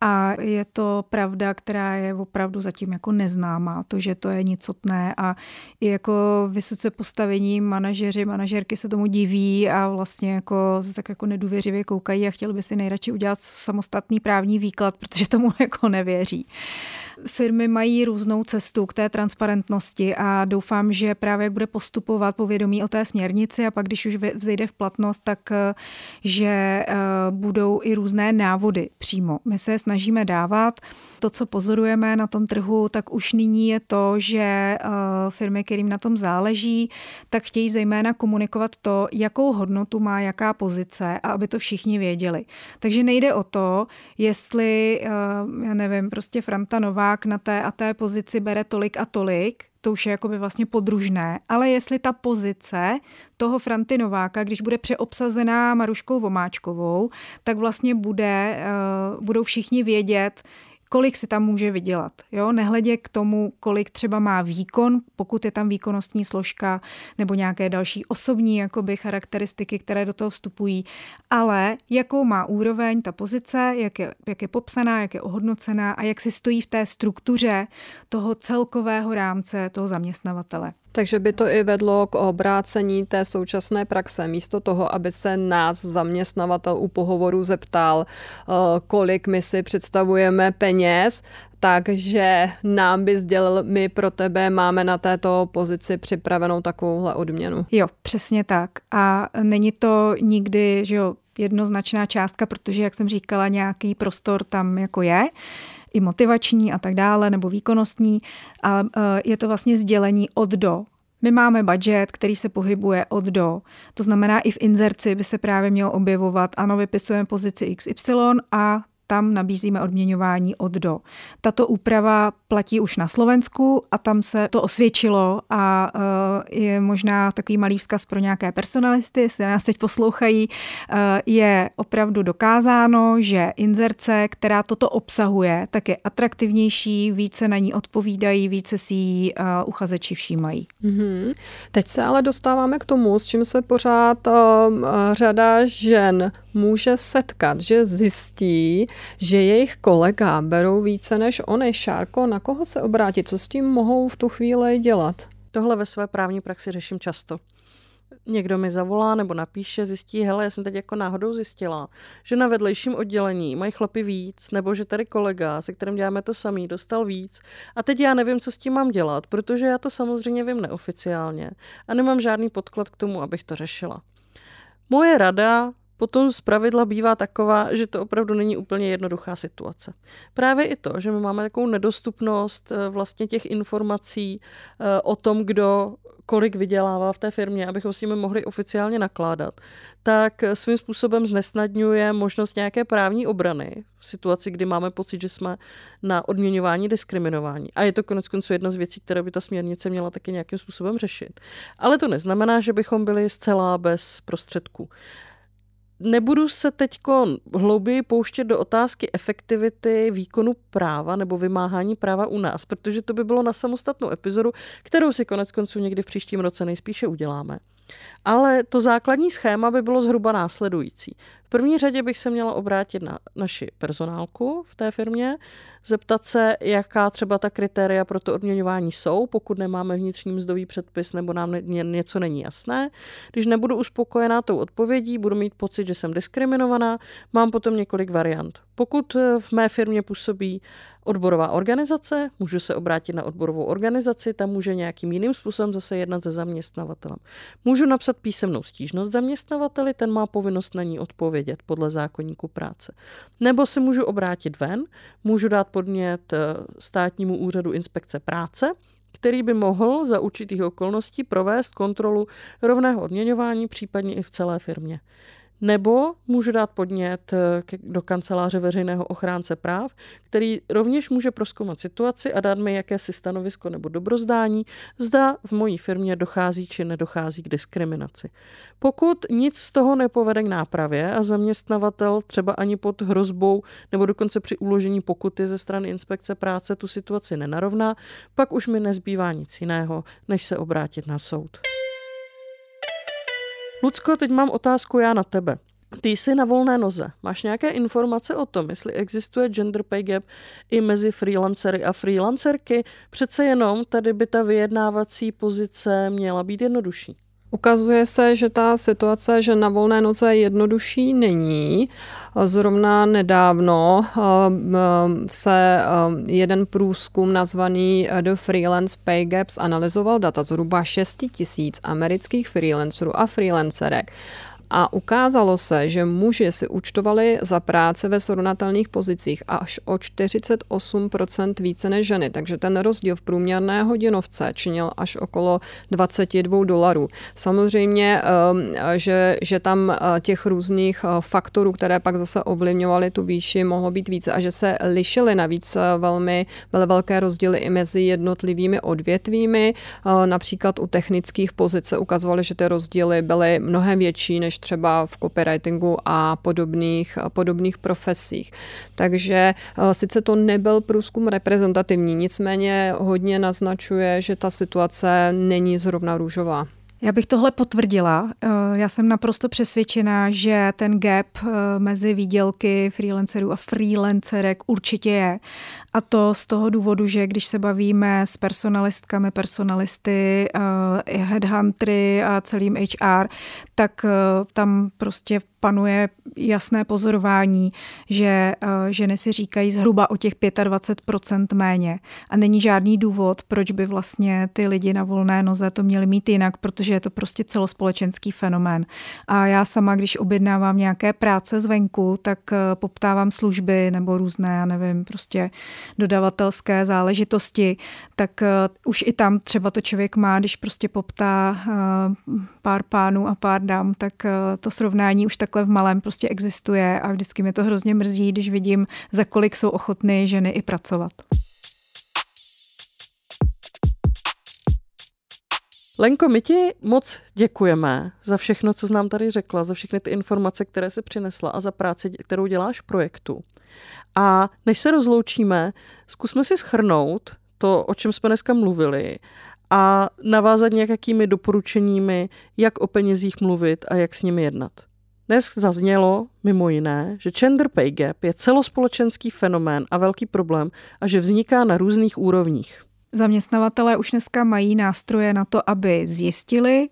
a je to pravda, která je opravdu zatím jako neznámá, to, že to je nicotné a i jako vysoce postavení manažeři, manažerky se tomu diví a vlastně jako tak jako nedůvěřivě koukají a chtěli by si nejradši udělat samostatný právní výklad, protože tomu jako nevěří. Firmy mají různou cestu k té transparentnosti a doufám, že právě jak bude postupovat povědomí o té směrnici a pak, když už vzejde v platnost, tak eh, že eh, budou i různé návody přímo. My se snažíme dávat. To, co pozorujeme na tom trhu, tak už nyní je to, že eh, firmy, kterým na tom záleží, tak chtějí zejména komunikovat to, jakou hodnotu má jaká pozice a aby to všichni věděli. Takže nejde o to, jestli, já nevím, prostě Franta Novák na té a té pozici bere tolik a tolik, to už je jakoby vlastně podružné, ale jestli ta pozice toho Franty Nováka, když bude přeobsazená Maruškou Vomáčkovou, tak vlastně bude, uh, budou všichni vědět, kolik si tam může vydělat. Jo? Nehledě k tomu, kolik třeba má výkon, pokud je tam výkonnostní složka nebo nějaké další osobní jakoby, charakteristiky, které do toho vstupují, ale jakou má úroveň ta pozice, jak je, jak je popsaná, jak je ohodnocená a jak si stojí v té struktuře toho celkového rámce toho zaměstnavatele. Takže by to i vedlo k obrácení té současné praxe. Místo toho, aby se nás zaměstnavatel u pohovoru zeptal, eh, kolik my si představujeme peněz, takže nám by sdělil, my pro tebe máme na této pozici připravenou takovouhle odměnu. Jo, přesně tak. A není to nikdy, že jo, jednoznačná částka, protože, jak jsem říkala, nějaký prostor tam jako je i motivační a tak dále, nebo výkonnostní. A e, je to vlastně sdělení od do. My máme budget, který se pohybuje od do. To znamená, i v inzerci by se právě měl objevovat, ano, vypisujeme pozici XY a tam nabízíme odměňování od do. Tato úprava platí už na Slovensku a tam se to osvědčilo a eh, je možná takový malý vzkaz pro nějaké personalisty, jestli nás teď poslouchají, eh, je opravdu dokázáno, že inzerce, která toto obsahuje, tak je atraktivnější, více na ní odpovídají, více si ji eh, uchazeči všímají. Mm-hmm. Teď se ale dostáváme k tomu, s čím se pořád řada žen může setkat, že zjistí, že jejich kolega berou více než oni. Šárko, na koho se obrátit? Co s tím mohou v tu chvíli dělat? Tohle ve své právní praxi řeším často. Někdo mi zavolá nebo napíše, zjistí, hele, já jsem teď jako náhodou zjistila, že na vedlejším oddělení mají chlapy víc, nebo že tady kolega, se kterým děláme to samý, dostal víc. A teď já nevím, co s tím mám dělat, protože já to samozřejmě vím neoficiálně a nemám žádný podklad k tomu, abych to řešila. Moje rada potom z pravidla bývá taková, že to opravdu není úplně jednoduchá situace. Právě i to, že my máme takovou nedostupnost eh, vlastně těch informací eh, o tom, kdo kolik vydělává v té firmě, abychom s nimi mohli oficiálně nakládat, tak svým způsobem znesnadňuje možnost nějaké právní obrany v situaci, kdy máme pocit, že jsme na odměňování diskriminování. A je to konec konců jedna z věcí, které by ta směrnice měla taky nějakým způsobem řešit. Ale to neznamená, že bychom byli zcela bez prostředků. Nebudu se teď hlouběji pouštět do otázky efektivity výkonu práva nebo vymáhání práva u nás, protože to by bylo na samostatnou epizodu, kterou si konec konců někdy v příštím roce nejspíše uděláme. Ale to základní schéma by bylo zhruba následující. První řadě bych se měla obrátit na naši personálku v té firmě, zeptat se, jaká třeba ta kritéria pro to odměňování jsou, pokud nemáme vnitřní mzdový předpis nebo nám něco není jasné. Když nebudu uspokojená tou odpovědí, budu mít pocit, že jsem diskriminovaná, mám potom několik variant. Pokud v mé firmě působí odborová organizace, můžu se obrátit na odborovou organizaci, tam může nějakým jiným způsobem zase jednat se zaměstnavatelem. Můžu napsat písemnou stížnost zaměstnavateli, ten má povinnost na ní odpovědět podle zákonníku práce. Nebo se můžu obrátit ven, můžu dát podnět eh, státnímu úřadu inspekce práce, který by mohl za určitých okolností provést kontrolu rovného odměňování, případně i v celé firmě. Nebo můžu dát podnět eh, do kanceláře veřejného ochránce práv, který rovněž může proskoumat situaci a dát mi jakési stanovisko nebo dobrozdání, zda v mojí firmě dochází či nedochází k diskriminaci. Pokud nic z toho nepovede k nápravě a zaměstnavatel třeba ani pod hrozbou nebo dokonce při uložení pokuty ze strany inspekce práce tu situaci nenarovná, pak už mi nezbývá nic jiného, než se obrátit na soud. Lucko, teď mám otázku já na tebe. Ty jsi na volné noze. Máš nějaké informace o tom, jestli existuje gender pay gap i mezi freelancery a freelancerky? Přece jenom tady by ta vyjednávací pozice měla být jednodušší. Ukazuje se, že ta situace, že na volné noze jednodušší není. Zrovna nedávno eh, eh, se eh, jeden průzkum nazvaný The Freelance Pay Gaps analyzoval data zhruba 6 tisíc amerických freelancerů a freelancerek a ukázalo se, že muži si účtovali za práce ve srovnatelných pozicích až o 48% více než ženy, takže ten rozdíl v průměrné hodinovce činil až okolo 22 dolarů. Samozřejmě, ehm, že, že tam eh, těch různých eh, faktorů, které pak zase ovlivňovaly tu výši, mohlo být více a že se lišily navíc eh, velmi, velké rozdíly i mezi jednotlivými odvětvími. Například u technických pozic se ukazovaly, že ty rozdíly byly mnohem větší než třeba v copywritingu a podobných, podobných profesích. Takže eh, sice to nebyl průzkum reprezentativní, nicméně hodně naznačuje, že ta situace není zrovna růžová. Já bych tohle potvrdila. Eh, já jsem naprosto přesvědčená, že ten gap eh, mezi výdělky freelancerů a freelancerek určitě je. A to z toho důvodu, že když se bavíme s personalistkami, personalisty, eh, headhuntery a celým HR, tak tam prostě panuje jasné pozorování, že ženy si říkají zhruba o těch 25% méně. A není žádný důvod, proč by vlastně ty lidi na volné noze to měli mít jinak, protože je to prostě celospolečenský fenomén. A já sama, když objednávám nějaké práce zvenku, tak eh, poptávám služby nebo různé, já nevím, prostě dodavatelské záležitosti, tak eh, už i tam třeba to člověk má, když prostě poptá pár pánů a pár dám, tak to srovnání už tak takhle v malém prostě existuje a vždycky mě to hrozně mrzí, když vidím, za kolik jsou ochotny ženy i pracovat. Lenko, my ti moc děkujeme za všechno, co jsi nám tady řekla, za všechny ty informace, které se přinesla a za práci, kterou děláš v projektu. A než se rozloučíme, zkusme si schrnout to, o čem jsme dneska mluvili a navázat nějakými doporučeními, jak o penězích mluvit a jak s nimi jednat. Dnes zaznělo mimo jiné, že gender pay gap je celospolečenský fenomén a velký problém a že vzniká na různých úrovních. Zaměstnavatelé už dneska mají nástroje na to, aby zjistili,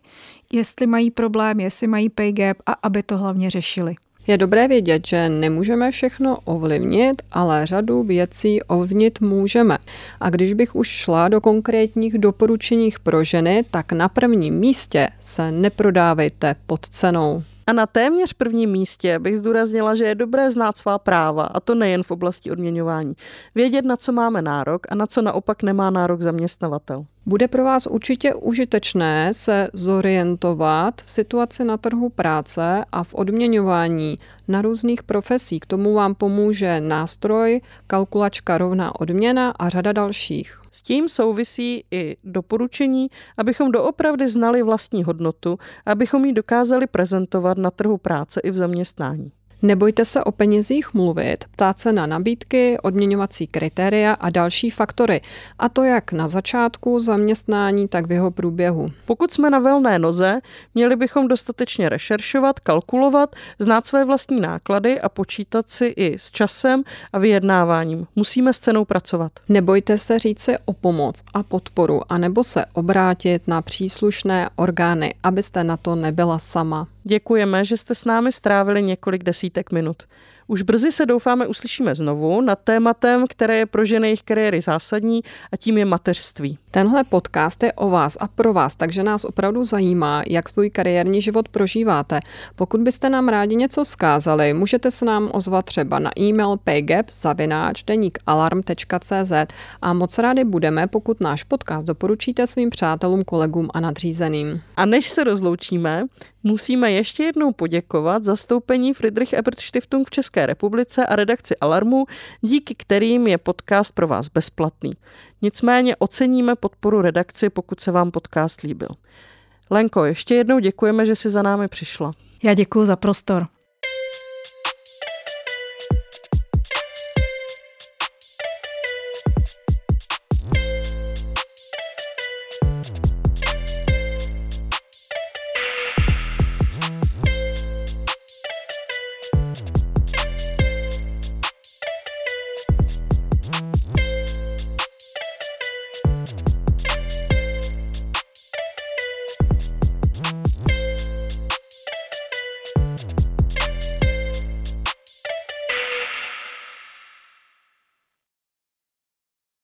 jestli mají problém, jestli mají pay gap a aby to hlavně řešili. Je dobré vědět, že nemůžeme všechno ovlivnit, ale řadu věcí ovlivnit můžeme. A když bych už šla do konkrétních doporučení pro ženy, tak na prvním místě se neprodávejte pod cenou. A na téměř prvním místě bych zdůraznila, že je dobré znát svá práva, a to nejen v oblasti odměňování. Vědět, na co máme nárok a na co naopak nemá nárok zaměstnavatel. Bude pro vás určitě užitečné se zorientovat v situaci na trhu práce a v odměňování na různých profesích. K tomu vám pomůže nástroj, kalkulačka rovná odměna a řada dalších. S tím souvisí i doporučení, abychom doopravdy znali vlastní hodnotu, abychom ji dokázali prezentovat na trhu práce i v zaměstnání. Nebojte se o penězích mluvit, ptát se na nabídky, odměňovací kritéria a další faktory. A to jak na začátku zaměstnání, tak v jeho průběhu. Pokud jsme na velné noze, měli bychom dostatečně rešeršovat, kalkulovat, znát své vlastní náklady a počítat si i s časem a vyjednáváním. Musíme s cenou pracovat. Nebojte se říct si o pomoc a podporu, anebo se obrátit na příslušné orgány, abyste na to nebyla sama. Děkujeme, že jste s námi strávili několik desítek minut. Už brzy se doufáme uslyšíme znovu nad tématem, které je pro ženy jejich kariéry zásadní a tím je mateřství. Tenhle podcast je o vás a pro vás, takže nás opravdu zajímá, jak svůj kariérní život prožíváte. Pokud byste nám rádi něco vzkázali, můžete se nám ozvat třeba na e-mail paygap.cz a moc rádi budeme, pokud náš podcast doporučíte svým přátelům, kolegům a nadřízeným. A než se rozloučíme, musíme ještě jednou poděkovat zastoupení Friedrich Ebert Stiftung v České republice a redakci Alarmu, díky kterým je podcast pro vás bezplatný. Nicméně oceníme podporu redakci, pokud se vám podcast líbil. Lenko, ještě jednou děkujeme, že jsi za námi přišla. Já děkuji za prostor.